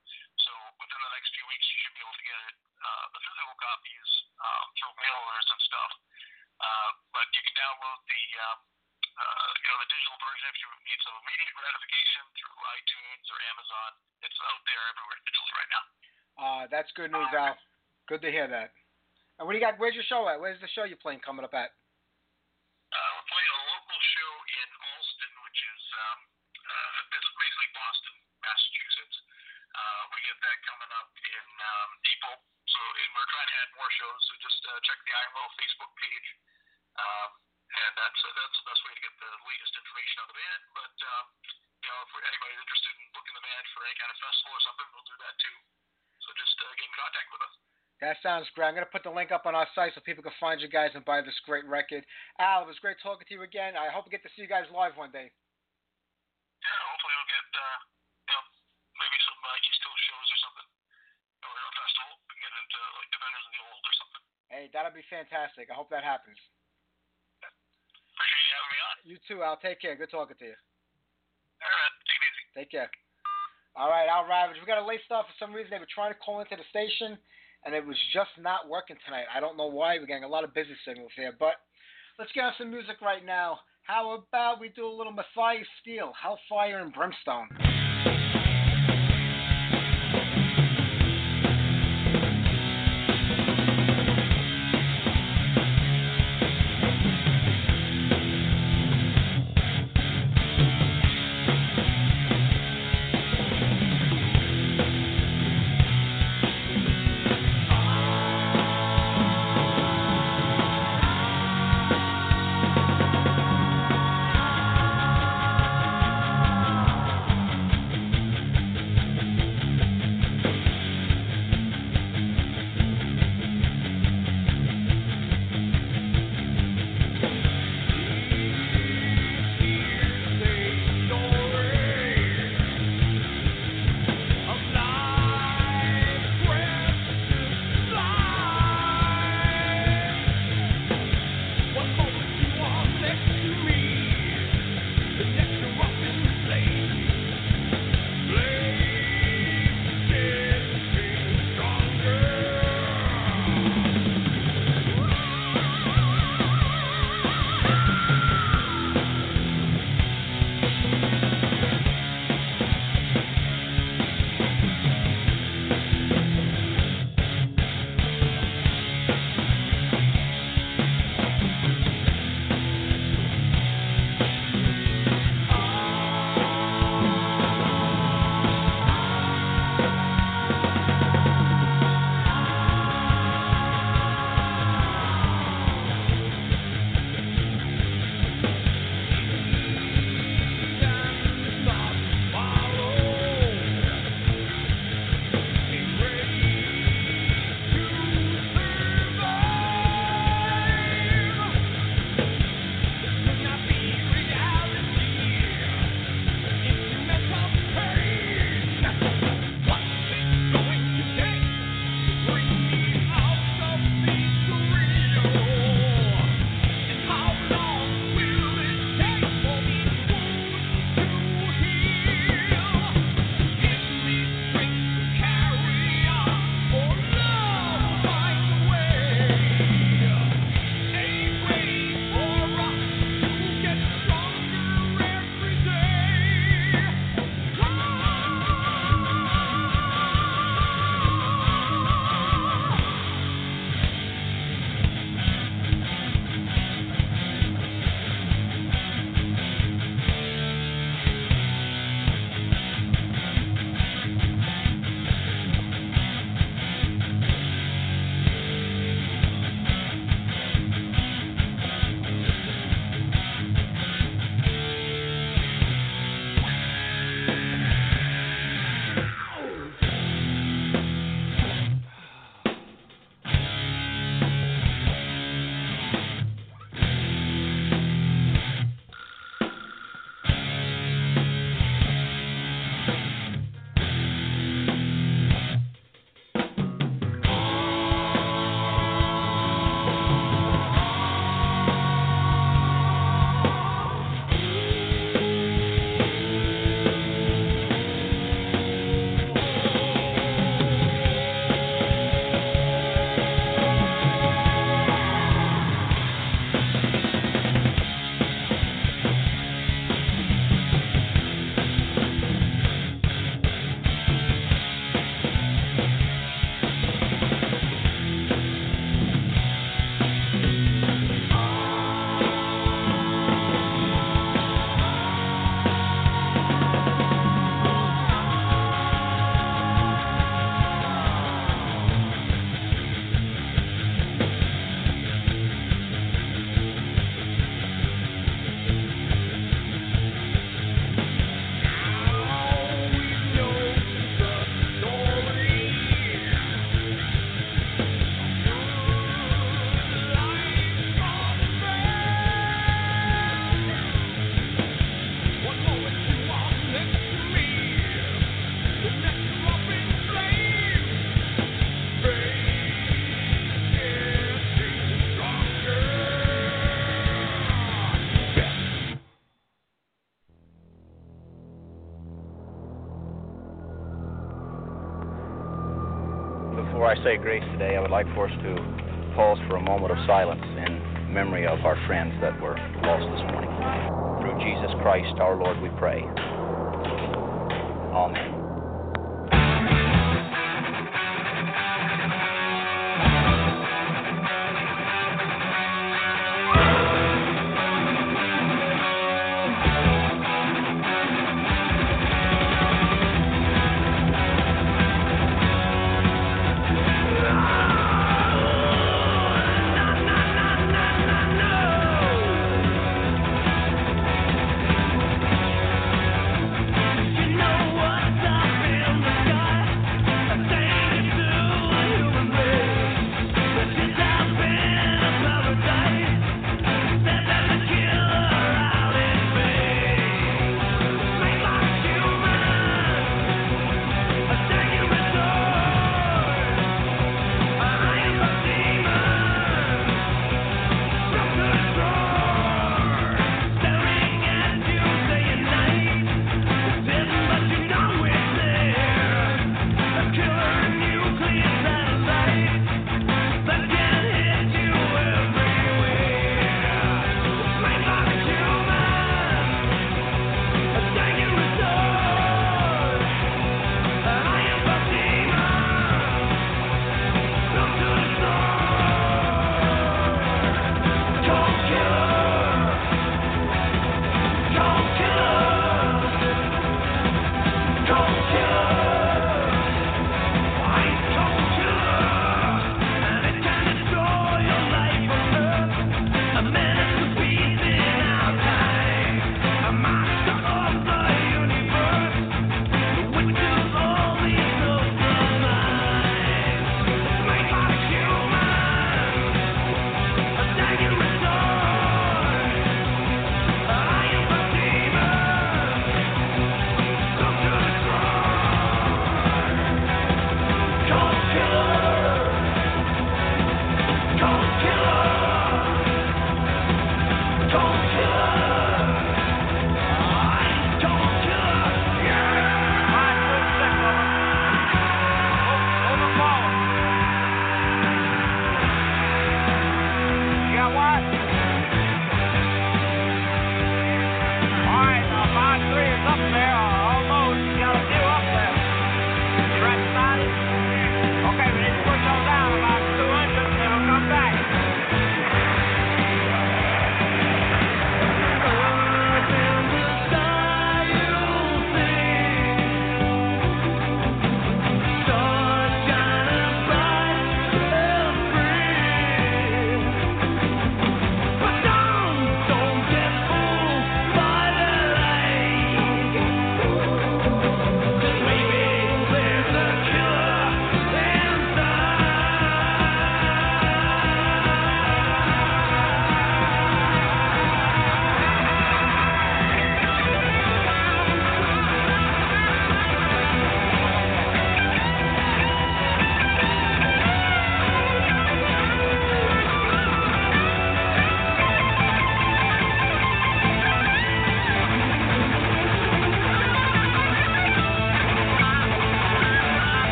So within the next few weeks, you should be able to get uh, the physical copies um, through mail orders and stuff. Uh, but you can download the um, uh, you know the digital version if you need some immediate gratification through iTunes or Amazon. It's out there everywhere digitally right now. Uh, that's good news, Al. Good to hear that. And what do you got? Where's your show at? Where's the show you're playing coming up at? Add more shows. So just uh, check the Will Facebook page, um, and that's uh, that's the best way to get the latest information on the band. But um, you know, if anybody's interested in booking the band for any kind of festival or something, we'll do that too. So just uh, get in contact with us. That sounds great. I'm going to put the link up on our site so people can find you guys and buy this great record. Al, it was great talking to you again. I hope we get to see you guys live one day. Yeah, hopefully we'll get uh, you know maybe some uh, East Coast shows or something, or a festival. We can get into like Defenders of the Old or something. Hey, that'll be fantastic. I hope that happens. Appreciate you having me on. You too, Al. Take care. Good talking to you. All right, take it easy. Take care. All right, Al Ravage. We got a late start for some reason. They were trying to call into the station, and it was just not working tonight. I don't know why. We're getting a lot of busy signals here, but let's get on some music right now. How about we do a little Matthias Steel, Hellfire and Brimstone? Say grace today, I would like for us to pause for a moment of silence in memory of our friends that were lost this morning. Through Jesus Christ our Lord we pray. Amen.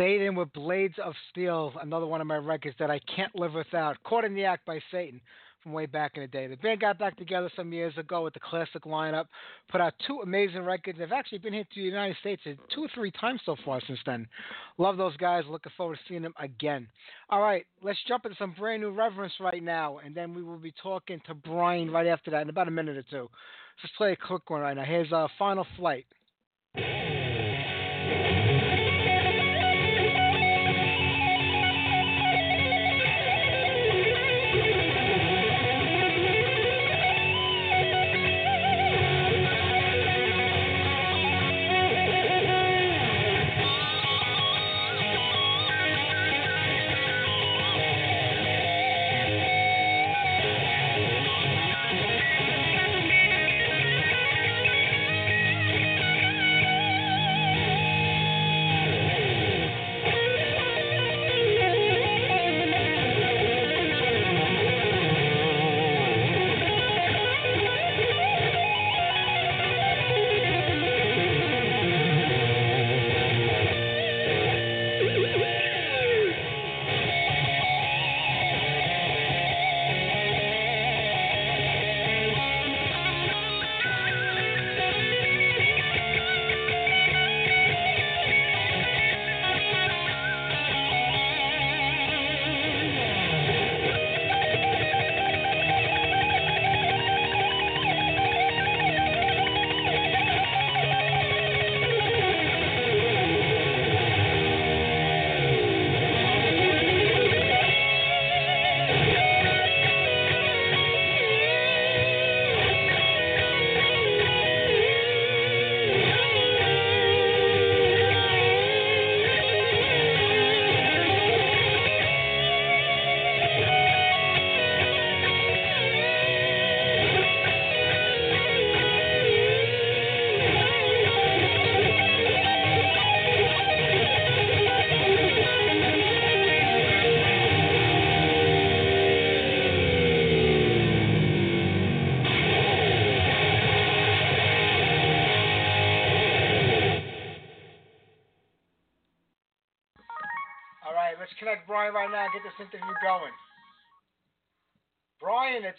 Satan with Blades of Steel, another one of my records that I can't live without. Court in the Act by Satan from way back in the day. The band got back together some years ago with the classic lineup, put out two amazing records. They've actually been here to the United States two or three times so far since then. Love those guys. Looking forward to seeing them again. All right, let's jump into some brand new reverence right now, and then we will be talking to Bryan right after that in about a minute or two. Just play a quick one right now. Here's uh, Final Flight.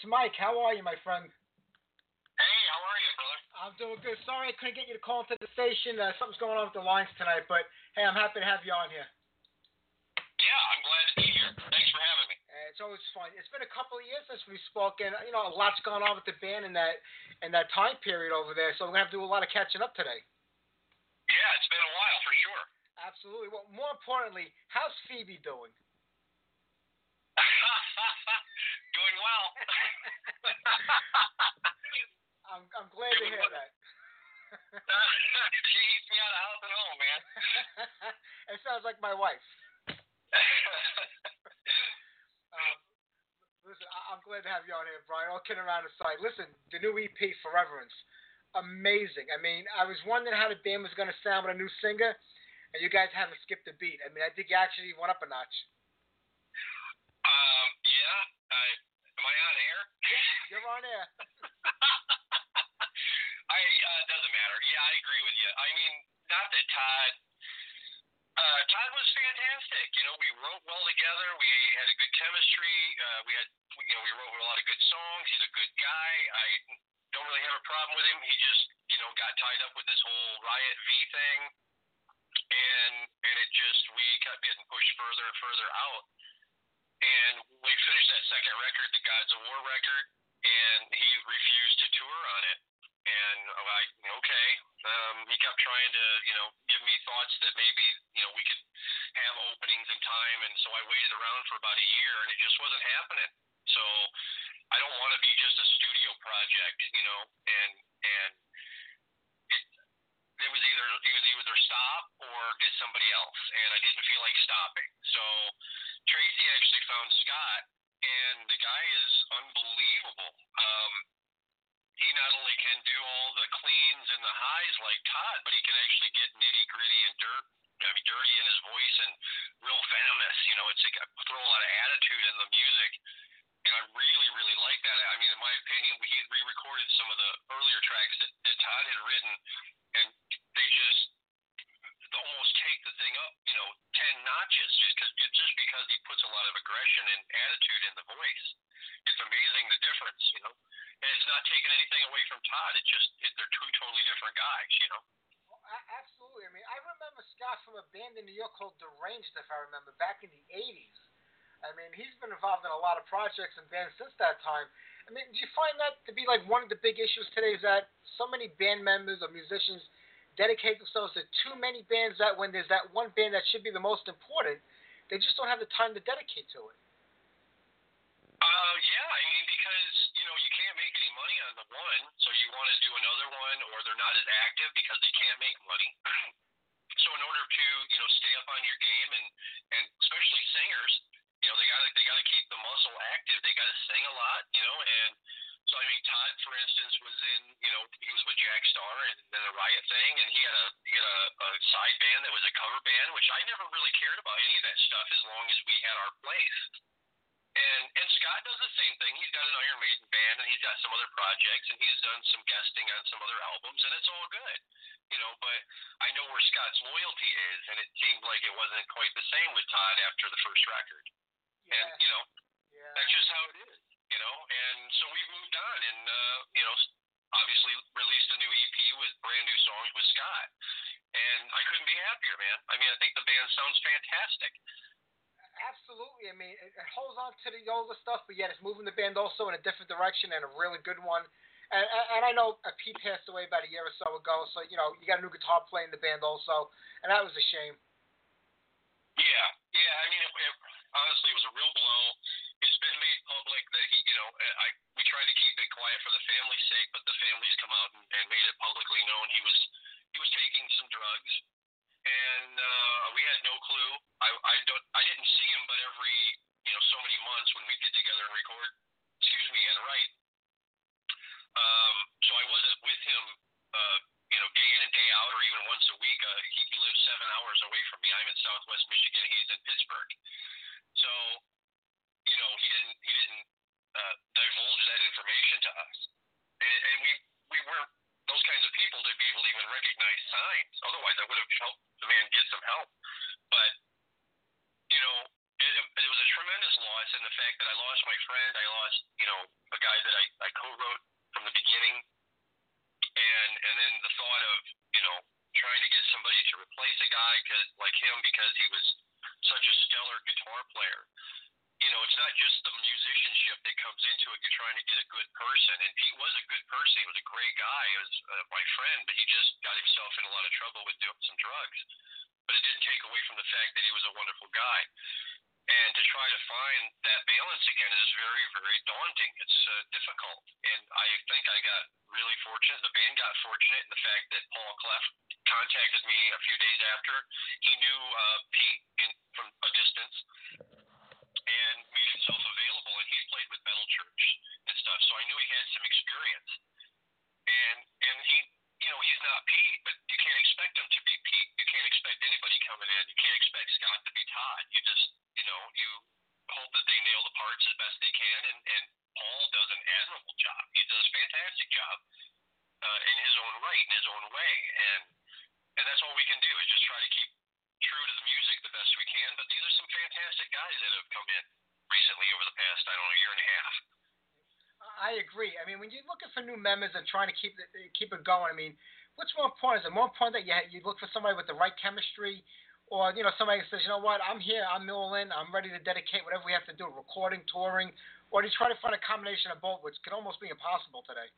It's Mike. How are you, my friend? Hey, how are you, brother? I'm doing good. Sorry I couldn't get you to call into the station. Uh, something's going on with the lines tonight, but hey, I'm happy to have you on here. Yeah, I'm glad to be here. Thanks for having me. Uh, it's always fun. It's been a couple of years since we've spoken. You know, a lot's gone on with the band in that in that time period over there, so we're gonna have to do a lot of catching up today. Yeah, it's been a while for sure. Absolutely. Well, more importantly, how's Phoebe doing? Doing I'm I'm glad to hear that. she eats me out of house and home, man. it sounds like my wife. Um, listen, I- I'm glad to have you on here, Bryan. All kidding around aside. Listen, the new EP, Foreverance, amazing. I mean, I was wondering how the band was going to sound with a new singer, and you guys haven't skipped a beat. I mean, I think you actually went up a notch. um, yeah. I, am I on air? You're on air. I uh, doesn't matter. Yeah, I agree with you. I mean, not that Todd. Uh, Todd was fantastic. You know, we wrote well together. We had a good chemistry. Uh, we had, you know, we wrote a lot of good songs. He's a good guy. I don't really have a problem with him. He just, you know, got tied up with this whole Riot V thing, and and it just we kept getting pushed further and further out. And we finished that second record, the Gods of War record, and he refused to tour on it. And I'm like, okay. Um, he kept trying to, you know, give me thoughts that maybe, you know, we could have openings in time. And so I waited around for about a year, and it just wasn't happening. So I don't want to be just a studio project, you know, and and it it was either it was either stop or get somebody else, and I didn't feel like stopping. So Tracy actually found Scott, and the guy is unbelievable. Um, he not only can do all the cleans and the highs like Todd, but he can actually get nitty gritty and dirt. I mean, dirty in his voice and real venomous. You know, it's like throw a lot of attitude in the music, and I really, really like that. I mean, in my opinion, we had re-recorded some of the earlier tracks that, that Todd had written, and they just almost take the thing up, you know, ten of aggression and attitude in the voice. It's amazing the difference, you know. And it's not taking anything away from Todd. It's just it, they're two totally different guys, you know. Well, a- absolutely. I mean, I remember Scott from a band in New York called Deranged, if I remember, back in the '80s. I mean, he's been involved in a lot of projects and bands since that time. I mean, do you find that to be like one of the big issues today? Is that so many band members or musicians dedicate themselves to too many bands that when there's that one band that should be the most important, they just don't have the time to dedicate to it. Uh, yeah, I mean, because you know you can't make any money on the one, so you want to do another one, or they're not as active because they can't make money. so in order to you know stay up on your game, and and especially singers, you know they gotta they gotta keep the muscle active. They gotta sing a lot, you know, and so I mean Todd, for instance, was in you know he was with Jack Starr and, and the Riot thing, and he had a he had a, a side band that was a cover band, which I never really cared about any of that stuff as long as we had our place. And and Scott does the same thing. He's got an Iron Maiden band and he's got some other projects and he's done some guesting on some other albums and it's all good. You know, but I know where Scott's loyalty is and it seemed like it wasn't quite the same with Todd after the first record. And you know, yeah. that's just how it is, you know. And so we've moved on and uh, you know, obviously released a new EP with brand new songs with Scott. And I couldn't be happier, man. I mean, I think the band sounds fantastic. Absolutely. I mean, it, it holds on to the older stuff, but yet it's moving the band also in a different direction and a really good one. And, and, I know Pete passed away about a year or so ago, so you know you got a new guitar player in the band also, and that was a shame. Yeah, yeah. I mean, it, it, honestly, it was a real blow. Public that he, you know, I we tried to keep it quiet for the family's sake, but the family's come out and, and made it publicly known he was he was taking some drugs, and uh, we had no clue. I I don't I didn't see him, but every you know so many months when we get together and record, excuse me, and write. Um, so I wasn't with him, uh, you know, day in and day out, or even once a week. Uh, he, he lives seven hours away from me. I'm in Southwest Michigan. He's in Pittsburgh. So, know, he didn't he didn't uh, divulge that information to us, and, and we we weren't those kinds of people to be able to even recognize signs. Otherwise, I would have helped the man get some help. But you know, it, it was a tremendous loss in the fact that I lost my friend. I lost, you know, a guy that I, I co-wrote from the beginning, and and then the thought of you know trying to get somebody to replace a guy cause, like him because he was such a stellar guitar player. You know, it's not just the musicianship that comes into it. You're trying to get a good person, and Pete was a good person. He was a great guy. He was uh, my friend, but he just got himself in a lot of trouble with doing some drugs. But it didn't take away from the fact that he was a wonderful guy. And to try to find that balance again is very, very daunting. It's uh, difficult. And I think I got really fortunate. The band got fortunate in the fact that Paul Clef contacted me a few days after. He knew uh, Pete in, from a distance and made himself available. And he's played with Metal Church and stuff. So I knew he had some experience. And and he, you know, he's not Pete, but you can't expect him to be Pete. You can't expect anybody coming in. You can't expect Scott to be Todd. You just, you know, you hope that they nail the parts as best they can. And, and Paul does an admirable job. He does a fantastic job uh, in his own right, in his own way. And and that's all we can do is just try to keep true to the music the best we can. But these are some fantastic guys that have come in recently over the past, I don't know, year and a half. I agree. I mean, when you're looking for new members and trying to keep it keep it going, I mean, what's more important? Is it more important that you you look for somebody with the right chemistry, or you know somebody that says, you know what, I'm here, I'm all in, I'm ready to dedicate whatever we have to do, recording, touring, or do you try to find a combination of both, which could almost be impossible today?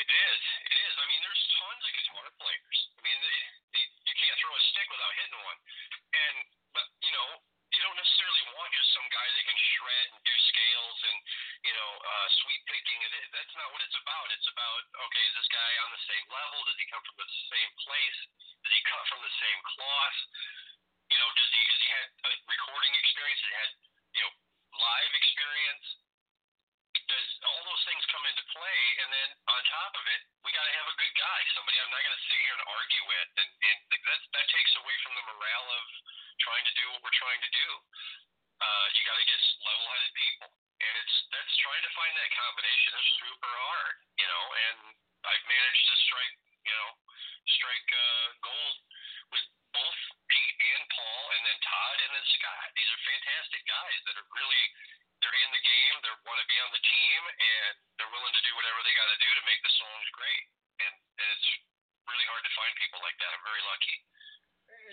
It is. It is. I mean, there's tons of guitar players. I mean, they, they, you can't throw a stick without hitting one. And but you know, you don't necessarily want just some guy that can shred and do scales and you know, uh, sweep picking. That's not what it's about. It's about okay, is this guy on the same level? Does he come from the same place? Does he cut from the same cloth? You know, does he has he had a recording experience? Has he had you know live experience? Does all those things come into play and then on top of it we got to have a good guy somebody i'm not going to sit here and argue with and and that that takes away from the morale of trying to do what we're trying to do uh you got to get level headed people and it's that's trying to find that combination is super hard you know and i've managed to strike you know strike uh gold with both pete and paul and then todd and then Scott. These are fantastic guys that are really they're in the game, they want to be on the team, and they're willing to do whatever they got to do to make the songs great. And, and it's really hard to find people like that. I'm very lucky.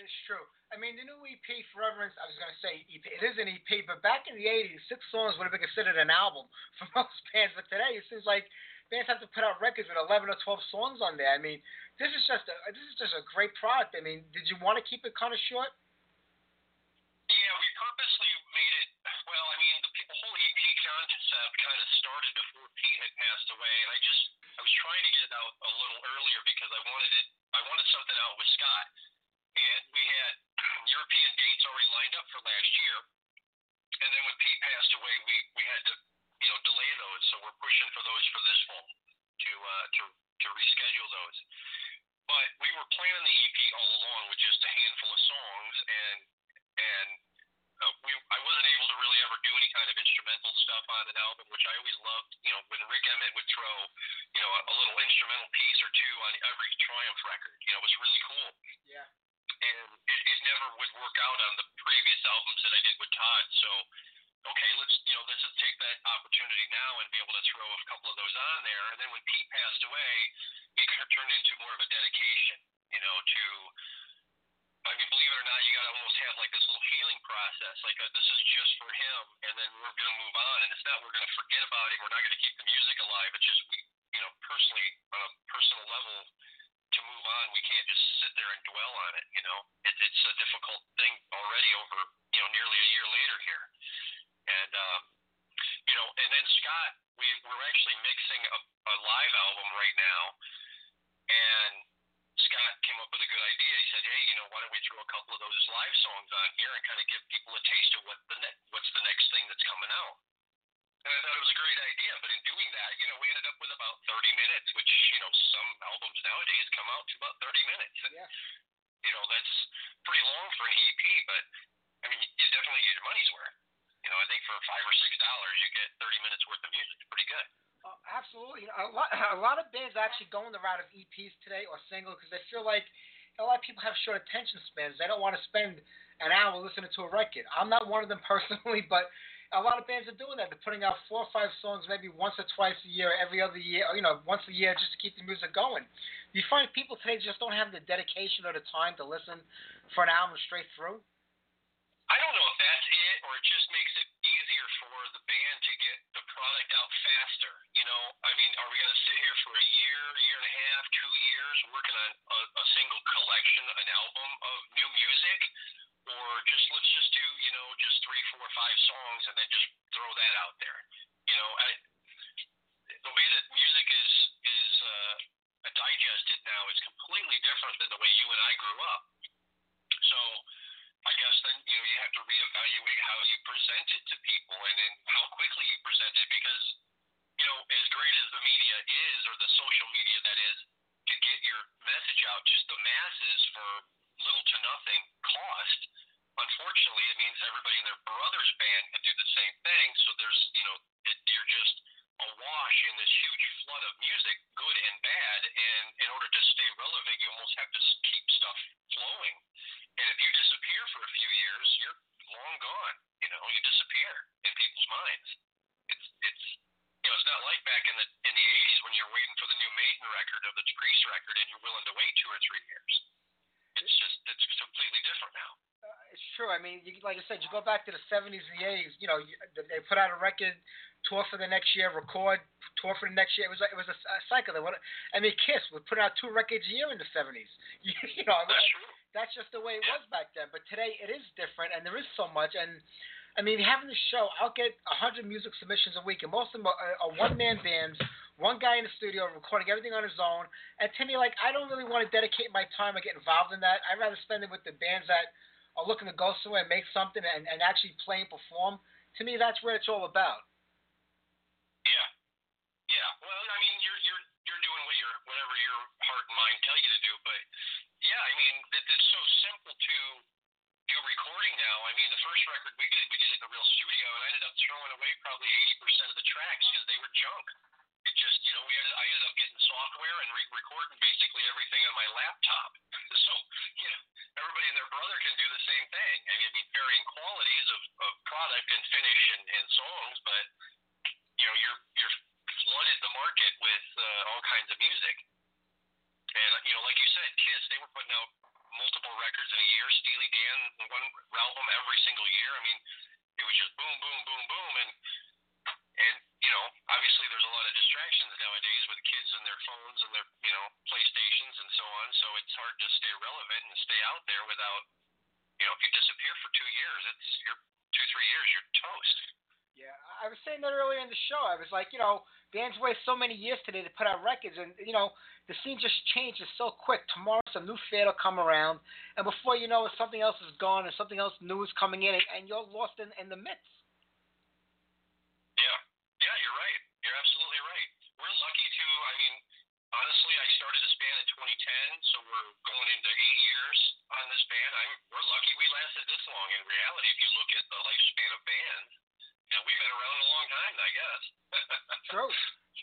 It's true. I mean, the new EP, Foreverance, I was going to say EP. It is an EP, but back in the 80s, six songs would have been considered an album for most bands. But today, it seems like bands have to put out records with 11 or 12 songs on there. I mean, this is just a this is just a great product. I mean, did you want to keep it kind of short? Concept kind of started before Pete had passed away, and I just I was trying to get it out a little earlier because I wanted it. I wanted something out with Scott, and we had European dates already lined up for last year. And then when Pete passed away, we we had to you know delay those, so we're pushing for those for this fall to uh, to to reschedule those. But we were planning the EP all along with just a handful of songs, and uh, we I wasn't able to really ever do any kind of instrumental stuff on an album, which I always loved. You know, when Rik Emmett would throw you know a, a little instrumental piece or two on every Triumph record, you know, it was really cool. Yeah. And it, it never would work out on the previous albums that I did with Todd. So okay, let's you know let's just take that opportunity now and be able to throw a couple of those on there. And then when Pete passed away, it turned into more of a dedication, you know, to mean, believe it or not, you got to almost have like this little healing process. Like uh, this is just for him, and then we're to move on. And it's not we're to forget about him. We're not to keep the music alive. It's just we, you know, personally on a personal level, to move on, we can't just sit there and dwell on it. You know, it, it's a difficult thing already over you know nearly a year later here. And um, you know, and then Scott, we we're actually mixing a, a live album right now, and Scott came up with a good idea. He said, "Hey, you know, why don't we throw a couple of those live songs on here and kind of give people a taste of what the ne- what's the next thing that's coming out?" And I thought it was a great idea. But in doing that, you know, we ended up with about 30 minutes, which you know, some albums nowadays come out to about 30 minutes. And, Yeah. You know, that's pretty long for an EP, but I mean, you definitely get your money's worth. You know, I think for five or six dollars, you get 30 minutes worth of music. It's pretty good. Uh, absolutely. You know, a lot, a lot of bands actually going the route of EPs today or single because they feel like a lot of people have short attention spans. They don't want to spend an hour listening to a record. I'm not one of them personally, but a lot of bands are doing that. They're putting out four or five songs maybe once or twice a year, every other year, or, you know, once a year just to keep the music going. You find people today just don't have the dedication or the time to listen for an album straight through. I don't know if that's it or just two working on a, a single collection, an album of new music? Or just let's just do, you know, just three, four, five songs and then just throw that out there. You know, I, the way that music is is uh, digested now is completely different than the way you and I grew up. So I guess then you know you have to reevaluate how you present it to people and then how quickly you present it because you know as great as the media is or the social media that is to get your message out to the masses for little to nothing cost. Unfortunately, it means everybody and their brother's band can do the same thing. So there's you know it, you're just awash in this huge flood of music, good and bad. And in order to stay relevant, you almost have to s- keep stuff flowing. And if you disappear for a few years, you're long gone. You know, you disappear in people's minds. It's it's you know, it's not like back in the in the '80s when you're waiting for the new Maiden record or the Grease record, and you're willing to wait two or three years. It's just it's completely different now. Uh, it's true. I mean, you, like I said, you go back to the 70s and the 80s. You know, you, they put out a record, tour for the next year, record, tour for the next year. It was like- it was a, a cycle. They I mean, Kiss would put out two records a year in the 70s. You, you know, I mean, That's true. that's just the way it was back then. But today it is different, and there is so much. And I mean, having the show, I'll get a hundred music submissions a week, and most of them are, are one-man bands, one guy in the studio recording everything on his own. And to me, like, I don't really want to dedicate my time or get involved in that. I'd rather spend it with the bands that are looking to go somewhere and make something and, and actually play and perform. To me, that's what it's all about. Yeah. Yeah. Well, I mean, you're you're you're doing what your whatever your heart and mind tell you to do, but yeah, I mean, it, it's so simple to do recording now. I mean, the first record we did, we did it in a real studio, and I ended up throwing away probably 80% of the tracks because they were junk. It just, you know, we ended, I ended up getting software and re- recording basically everything on my laptop. So, you know, everybody and their brother can do the same thing. I mean, varying quality. and finish and, and songs, but you know you're you're flooded the market with uh, all kinds of music. And you know, like you said, Kiss they were putting out multiple records in a year. Steely Dan one album every single year. I mean, it was just boom, boom, boom, boom, and and you know, obviously there's a lot of distractions nowadays with kids and their phones and their you know PlayStations and so on. So it's hard to stay relevant and stay out there without you know if you disappear for two years, it's you're two three years you're toast. Yeah, I was saying that earlier in the show. I was like, you know, bands waste so many years today to put out records, and you know, the scene just changes so quick. Tomorrow, some new fad will come around, and before you know it, something else is gone, and something else new is coming in, and, and you're lost in, in the midst. Yeah, yeah, you're right. You're absolutely right. We're lucky to. I mean, honestly, I started this band in 2010, so we're going into eight years on this band. I'm we're lucky we lasted this long. In reality, if you look at the lifespan of bands, you know, we've been around a long time, I guess. True.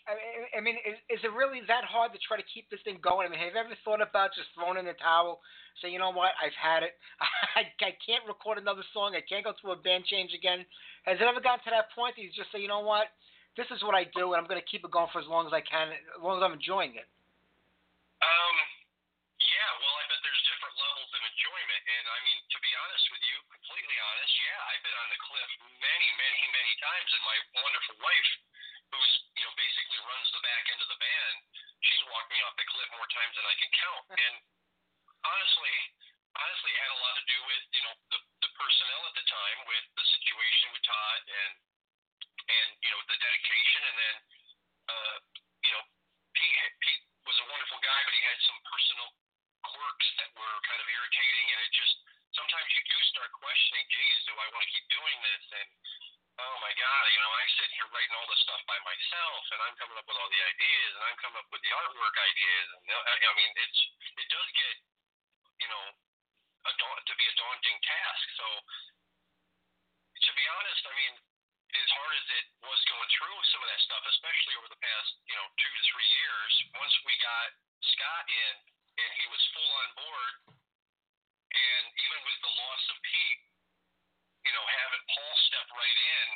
I, I- I mean, is, is it really that hard to try to keep this thing going? I mean, have you ever thought about just throwing in the towel, say, you know what, I've had it. I, I can't record another song. I can't go through a band change again. Has it ever gotten to that point that you just say, you know what, this is what I do, and I'm going to keep it going for as long as I can, as long as I'm enjoying it? Um, yeah, well, I bet there's different levels of enjoyment, and I mean, to be honest with you, completely honest, yeah, I've been on the cliff many, many, many times, and my wonderful wife, who's you know basically runs the back end of the band, she's walked me off the cliff more times than I can count, and honestly, honestly, it had a lot to do with you know the the personnel at the time, with the situation with Todd, and and you know the dedication, and then uh, you know Pete, Pete was a wonderful guy, but he had some personal quirks that were kind of irritating, and it just sometimes you do start questioning, geez, do I want to keep doing this? And oh my God, you know, I sit here writing all this stuff by myself, and I'm coming up with all the ideas, and I'm coming up with the artwork ideas, and uh, I I mean, it's it does get you know a daunt, to be a daunting task. So to be honest, I mean, as hard as it was going through some of that stuff, especially over the past, you know, two to three years, once we got Scott in and he was full on board, and even with the loss of Pete, you know, having Paul step right in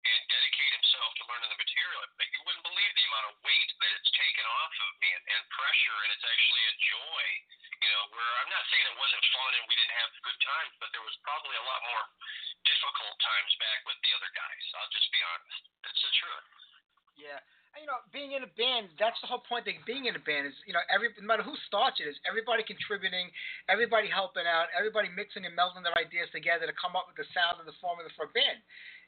and dedicate himself to learning the material, like, you wouldn't believe the amount of weight that it's taken off of me and, and pressure, and it's actually a joy. You know, where I'm not saying it wasn't fun and we didn't have good times, but there was probably a lot more difficult times back with the other guys. I'll just be honest. It's the truth. Yeah. And, you know, being in a band, that's the whole point of being in a band is, you know, every no matter who starts it, is everybody contributing, everybody helping out, everybody mixing and melding their ideas together to come up with the sound and the formula for a band.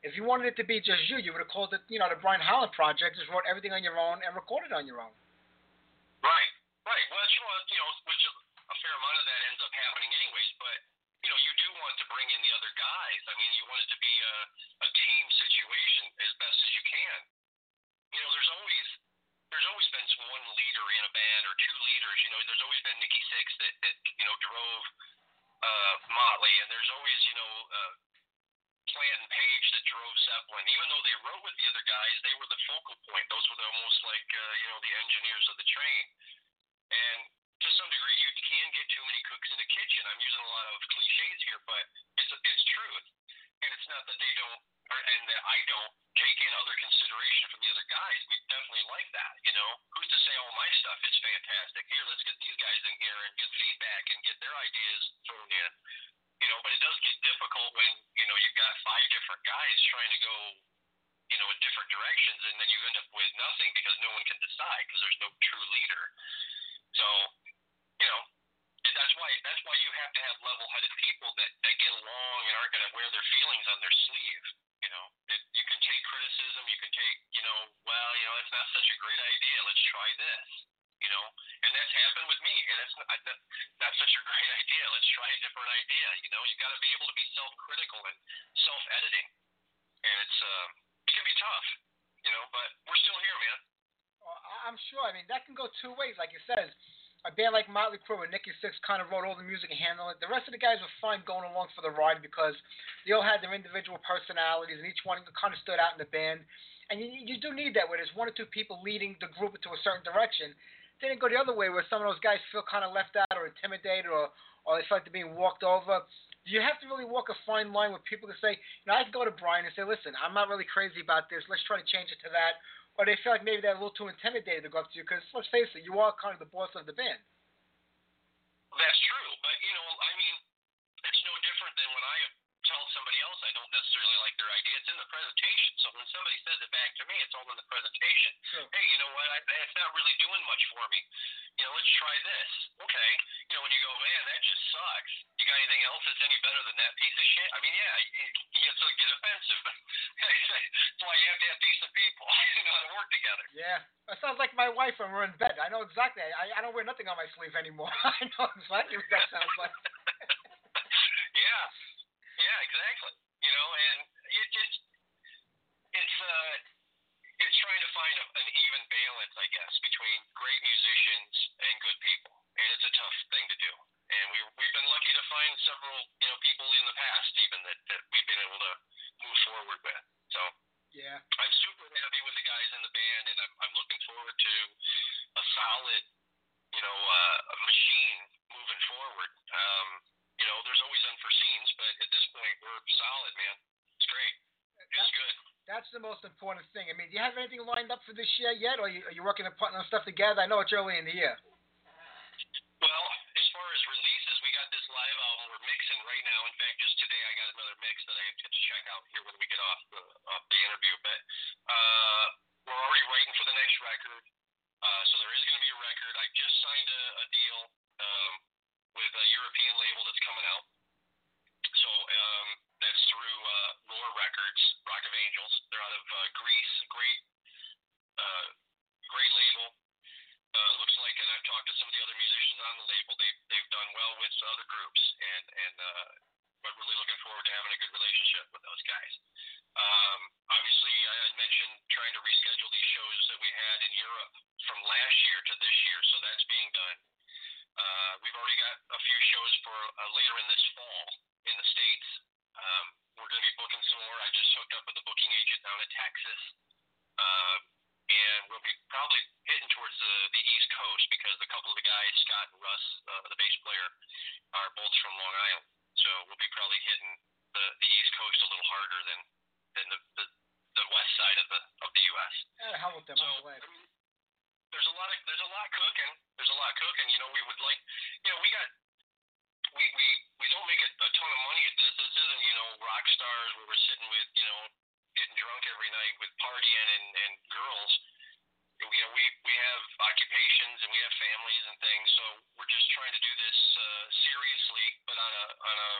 If you wanted it to be just you, you would have called it, you know, the Bryan Holland Project, just wrote everything on your own and recorded on your own. Right, right. Well, know, you know, which a fair amount of that ends up happening anyways. But you know, you do want to bring in the other guys. I mean, you want it to be a, a team situation as best as you can. You know, there's always there's always been some one leader in a band or two leaders. You know, there's always been Nikki Sixx that that you know drove uh, Motley, and there's always you know. Uh, Plant and Page that drove Zeppelin. Even though they wrote with the other guys, they were the focal point. Those were the, almost like uh, you know the engineers of the train. And to some degree, you can get too many cooks in the kitchen. I'm using a lot of cliches here, but it's it's truth. And it's not that they don't, or, and that I don't take in other consideration from the other guys. We definitely like that. You know, who's to say all my stuff is fantastic? Here, let's get these guys in here and get feedback and get their ideas thrown in you know, but it does get difficult when, you know, you've got five different guys trying to go, you know, in different directions and then you end up with nothing because no one can decide because there's no true leader. So, that's why that's why you have to have level-headed people that, that get along and aren't going to wear their feelings on their sleeve. You know, it, you can take criticism, you can take, you know, well, you know, that's not such a great idea. Let's try this. You know, and that's happened with me, and that's not, that, not such a great idea. Let's try a different idea. You know, you got to be able to be self-critical and self-editing, and it's uh, it can be tough. You know, but we're still here, man. Well, I'm sure. I mean, that can go two ways. Like you said, a band like Motley Crue and Nikki Sixx kind of wrote all the music and handled it. The rest of the guys were fine going along for the ride because they all had their individual personalities and each one kind of stood out in the band. And you, you do need that where there's one or two people leading the group into a certain direction. Then it go the other way where some of those guys feel kind of left out or intimidated or, or they feel like they're being walked over. you have to really walk a fine line with people to say, you know, I can go to Bryan and say, listen, I'm not really crazy about this. Let's try to change it to that. Or they feel like maybe they're a little too intimidated to go up to you because let's face it, you are kind of the boss of the band. That's true, but you know, I mean, it's no different than when I somebody else I don't necessarily like their idea. It's in the presentation. So when somebody says it back to me, it's all in the presentation. Sure. Hey, you know what? I, it's not really doing much for me. You know, let's try this. Okay. You know, when you go, man, that just sucks. You got anything else that's any better than that piece of shit? I mean, yeah, you, you get offensive. that's why you have to have decent people. you know how to work together. Yeah, that sounds like my wife when we're in bed. I know exactly. I, I don't wear nothing on my sleeve anymore. I know exactly what that sounds like. yeah, yeah, exactly. You know, and it just it's uh it's trying to find a, an even balance, I guess, between great musicians and good people, and it's a tough thing to do. And we we've been lucky to find several you know people in the past even that that we've been able to move forward with. So Yeah. I'm super happy with the guys in the band, and I'm, I'm looking forward to a solid, you know, uh, a machine moving forward. Um, you know, there's always unforeseens, but at this point, we're solid, man. It's great. It's good. That's the most important thing. I mean, do you have anything lined up for this year yet, or are you, are you working on putting on stuff together? I know it's early in the year. Well, as far as releases, we got this live album we're mixing right now. In fact, just today I got another mix that I have to check out here when we get off the off the interview. But uh, we're already writing for the next record, uh, so there is going to be a record. I just signed a, a deal with a European label that's coming out. So um, that's through uh, Lore Records, Rock of Angels. They're out of uh, Greece. Great, uh, great label. Uh, looks like, and I've talked to some of the other musicians on the label. They they've done well with other groups, and and uh, I'm really looking forward to having a good relationship with those guys. Um, obviously, I had mentioned trying to reschedule these shows that we had in Europe from last year to this year, so that's being done. Uh, we've already got a few shows for uh, later in this fall in the states. Um, we're going to be booking some more. I just hooked up with a booking agent down in Texas. Um, and we'll be probably hitting towards the, the East Coast because a couple of the guys, Scott and Russ, uh, the bass player, are both from Long Island. So we'll be probably hitting the, the East Coast a little harder than than the, the, the west side of the of the U.S. Yeah, hell with them. So glad. I mean, there's a lot of there's a lot cooking. There's a lot cooking. You know, we would like, know, we got we we we don't make a, a ton of money at this. This isn't you know rock stars where we're sitting with you know getting drunk every night with partying and and girls. You know, we we have occupations and we have families and things. So we're just trying to do this uh, seriously, but on a on a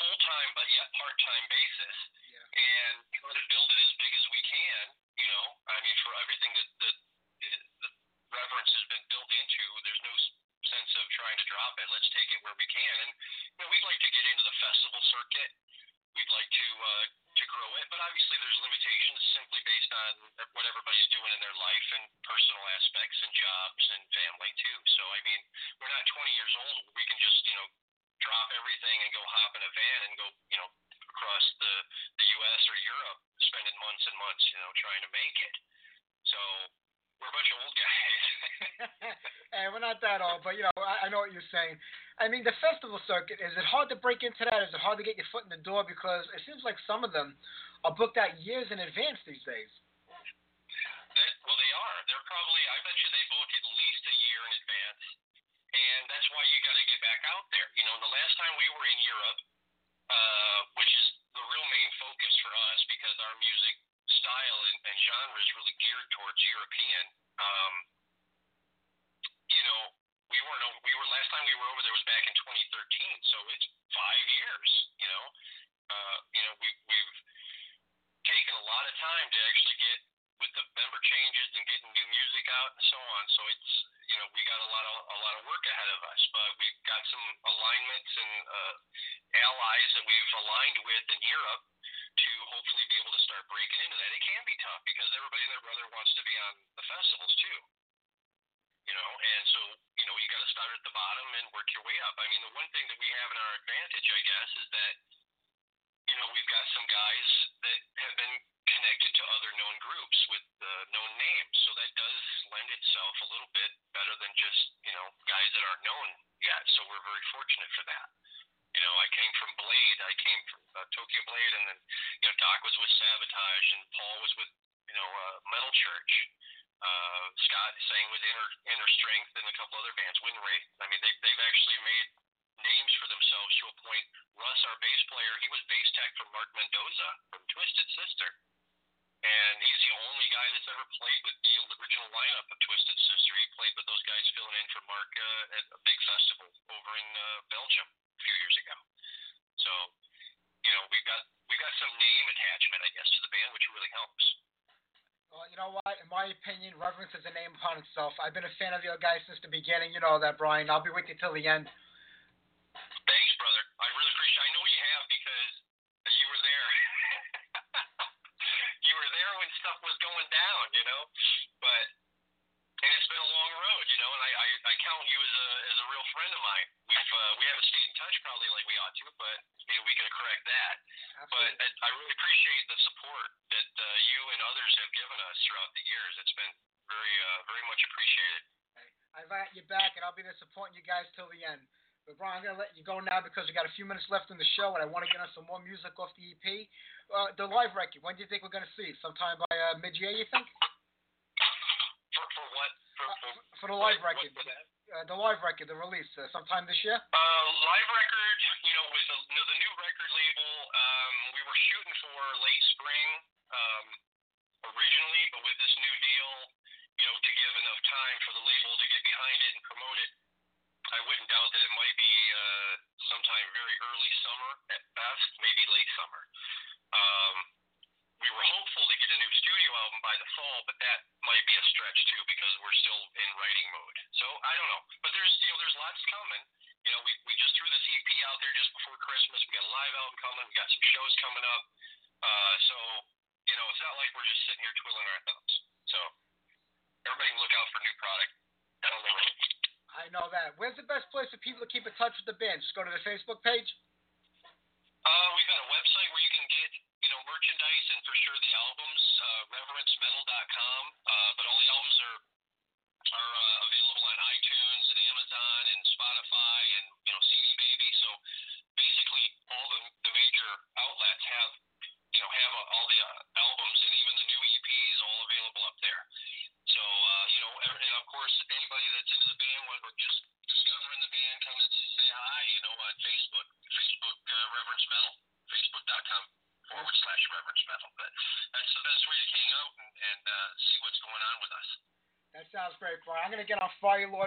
full time but yet part time basis Yeah. and try to build it as big as we can. You know, I mean, for everything that that the reverence has been built into, there's no s- sense of trying to drop it. Let's take it where we can, and you know, we'd like to get into the festival circuit. We'd like to uh, to grow it, but obviously there's limitations simply based on what everybody's doing in their life and personal aspects and jobs and family too. So I mean, we're not 20 years old. We can just you know drop everything and go hop in a van and go you know across the the U.S. or Europe, spending months and months you know trying to make it. So we're a bunch of old guys. hey, we're not that old, but you know, I, I know what you're saying. I mean, the festival circuit is it hard to break into that? Is it hard to get your foot in the door? Because it seems like some of them are booked out years in advance these days. That, well, they are. They're probably. I bet you they book at least a year in advance, and that's why you got to get back out there. You know, the last time we were in Europe, uh, which is the real main focus for us because our music style and, and genre is really geared towards European. Um, you know, we weren't. o- We were last time we were over there was back in 2013, so it's five years. You know, uh, you know, we we've taken a lot of time to actually get with the member changes and getting new music out and so on. So it's you know we got a lot of a lot of work ahead of us, but we've got some alignments and uh, allies that we've aligned with in Europe to hopefully be able to start breaking into that. It can be tough because everybody and their brother wants to be on the festivals too. You know, and so you know you got to start at the bottom and work your way up. I mean, the one thing that we have in our advantage, I guess, is that you know, we've got some guys that have been connected to other known groups with uh, known names. So that does lend itself a little bit better than just, you know, guys that aren't known yet. So we're very fortunate for that. Scott sang with Inner Inner Strength and a couple other bands, Wind Wraith. I mean, they, they've actually made names for themselves to a point. Russ, our bass player, he was bass tech for Mark Mendoza from Twisted Sister. And he's the only guy that's ever played with the original lineup of Twisted Sister. He played with those guys filling in for Mark uh, at a big festival over in uh, Belgium a few years ago. So, you know, we've got we've got some name attachment, I guess, to the band, which really helps. Well, you know what? In my opinion, Reverence is a name upon itself. I've been a fan of your guys since the beginning. You know that, Bryan. I'll be with you till the end. Thanks, brother. I really appreciate. I know you have because you were there. you were there when stuff was going down, you know. But and it's been a long road, you know. And I I, I count you as a as a real friend of mine. We've uh, we haven't stayed in touch probably like we ought to, but you know, we can correct that. But I, I really appreciate the support that uh, you and others have given us throughout the years. It's been very uh, very much appreciated. I've got you back, and I'll be there supporting you guys till the end. But Bryan, I'm gonna let you go now because we got a few minutes left in the show, and I want to get on some more music off the EP. Uh, the live record. When do you think we're gonna see? Sometime by uh, mid-year, you think? For, for what? For, for, For the live record. Uh, the live record, the release, uh, sometime this year. Uh, live record, you know, with the, you know, the new record label, um, we were shooting for late spring um, originally, but with this new deal, you know, to give enough time for the label to get behind it and promote it, I wouldn't doubt that it might be uh, sometime very early summer at best, maybe late summer. Um, we were hopeful to get a new album by the fall, but that might be a stretch too because we're still in writing mode. So I don't know, but there's you know there's lots coming. You know, we we just threw this EP out there just before Christmas. We got a live album coming. We got some shows coming up. Uh, so you know, it's not like we're just sitting here twiddling our thumbs. So everybody look out for new product down the road. I know that. Where's the best place for people to keep in touch with the band? Just go to the Facebook page.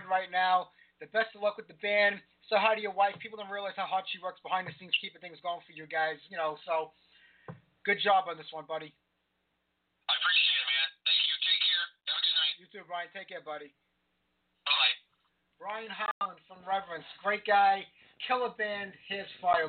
Right now. The best of luck with the band. So hi to your wife. People don't realize how hard she works behind the scenes, keeping things going for you guys. You know, so good job on this one, buddy. I appreciate it, man. Thank you. Take care. Have a good night. You too, Bryan. Take care, buddy. Bye. Bryan Holland from Reverence, great guy, killer band. Here's Fire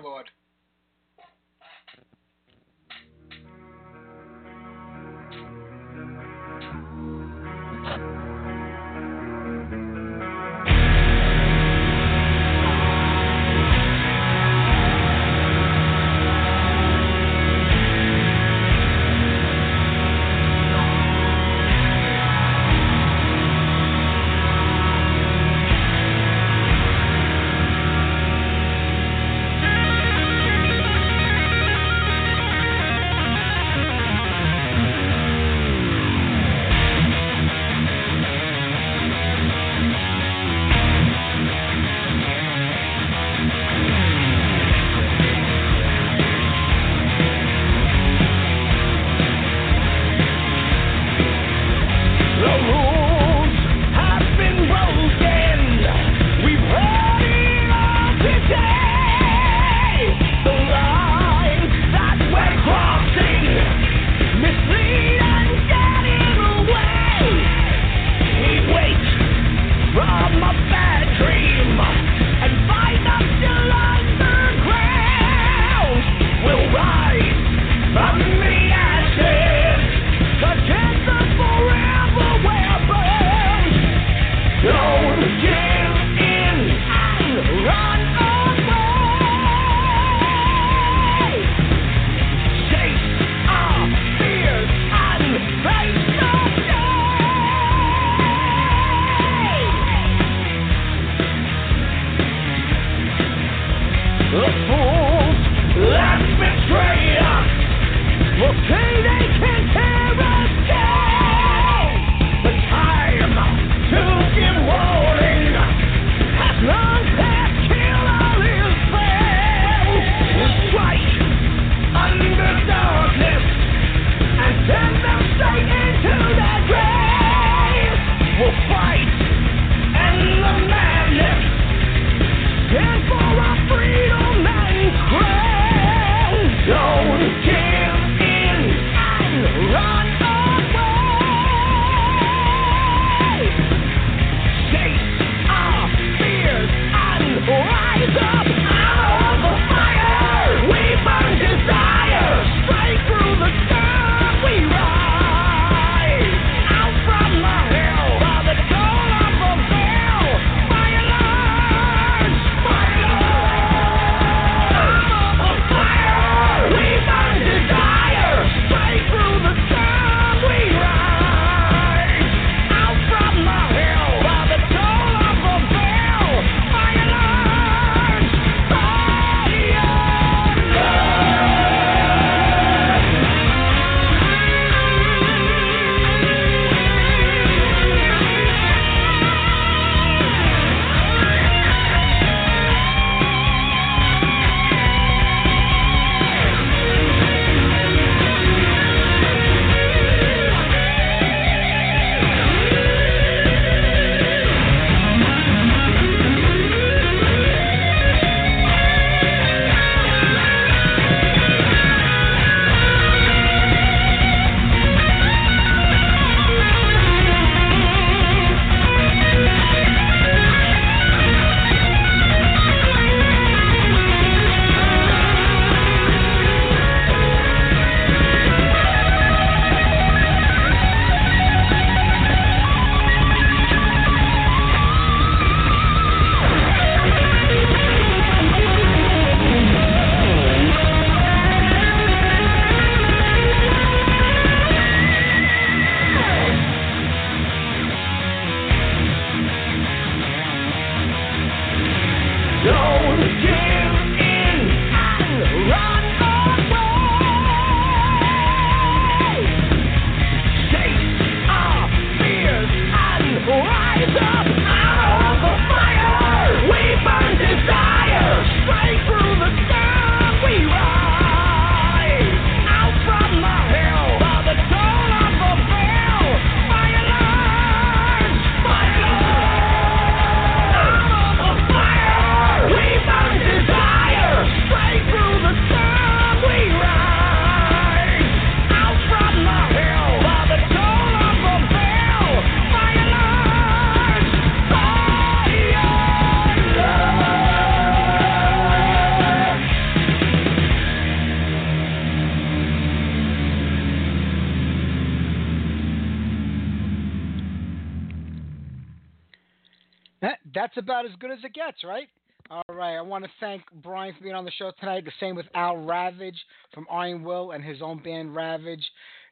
that's about as good as it gets, right? All right. I want to thank Bryan for being on the show tonight. The same with Al Ravage from Iron Will and his own band Ravage.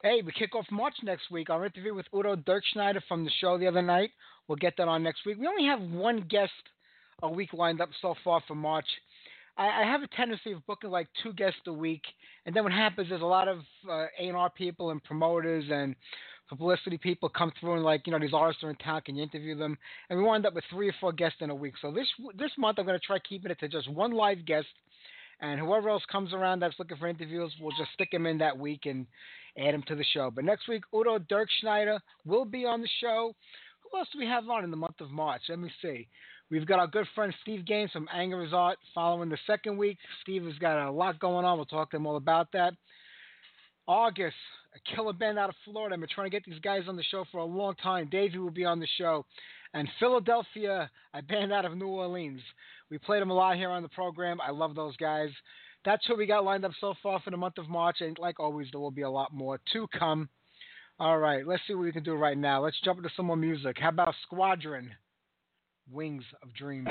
Hey, we kick off March next week. Our interview with Udo Dirkschneider from the show the other night. We'll get that on next week. We only have one guest a week lined up so far for March. I, I have a tendency of booking like two guests a week, and then what happens is a lot of uh, A&R people and promoters and publicity people come through and like you know these artists are in town can you interview them? And we wind up with three or four guests in a week. So this this month i'm going to try keeping it to just one live guest. And whoever else comes around that's looking for interviews we'll just stick them in that week and add them to the show. But next week udo dirkschneider will be on the show. Who else do we have on in the month of march? Let me see. We've got our good friend Steve Gaines from Anger as Art following the second week. Steve has got a lot going on. We'll talk to him all about that. August, a killer band out of Florida. I've been trying to get these guys on the show for a long time. Davey will be on the show. And Philadelphia, a band out of New Orleans. We played them a lot here on the program. I love those guys. That's what we got lined up so far for the month of March. And like always, there will be a lot more to come. All right, let's see what we can do right now. Let's jump into some more music. How about Squadron? Wings of Dreams.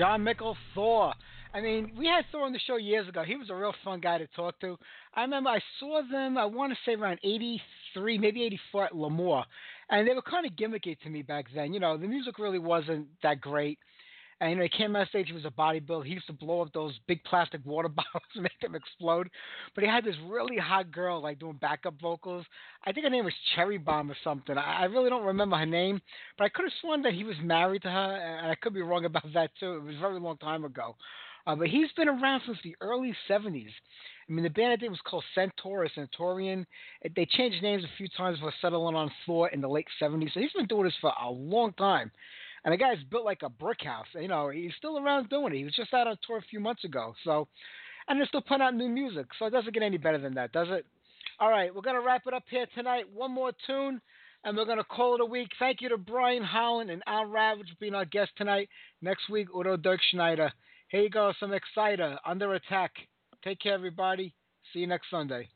Jon Mikl, Thor. I mean, we had Thor on the show years ago. He was a real fun guy to talk to. I remember I saw them, I want to say around 83, maybe 84 at L'Amour. And they were kind of gimmicky to me back then. You know, the music really wasn't that great. And you know, he came on stage. He was a bodybuilder. He used to blow up those big plastic water bottles and make them explode. But he had this really hot girl like doing backup vocals. I think her name was Cherry Bomb or something. I, I really don't remember her name, but I could have sworn that he was married to her, and I could be wrong about that too. It was a very long time ago. Uh, but he's been around since the early 70s. I mean, the band I think was called Centaur or Centaurian. They changed names a few times before settling on Thor in the late 70s. So he's been doing this for a long time. And the guy's built like a brick house. You know, he's still around doing it. He was just out on tour a few months ago. So, and they're still putting out new music. So it doesn't get any better than that, does it? All right, we're gonna wrap it up here tonight. One more tune, and we're gonna call it a week. Thank you to Bryan Holland and Al Ravage for being our guest tonight. Next week, Udo Dirk Schneider. Here you go, some Exciter, Under Attack. Take care, everybody. See you next Sunday.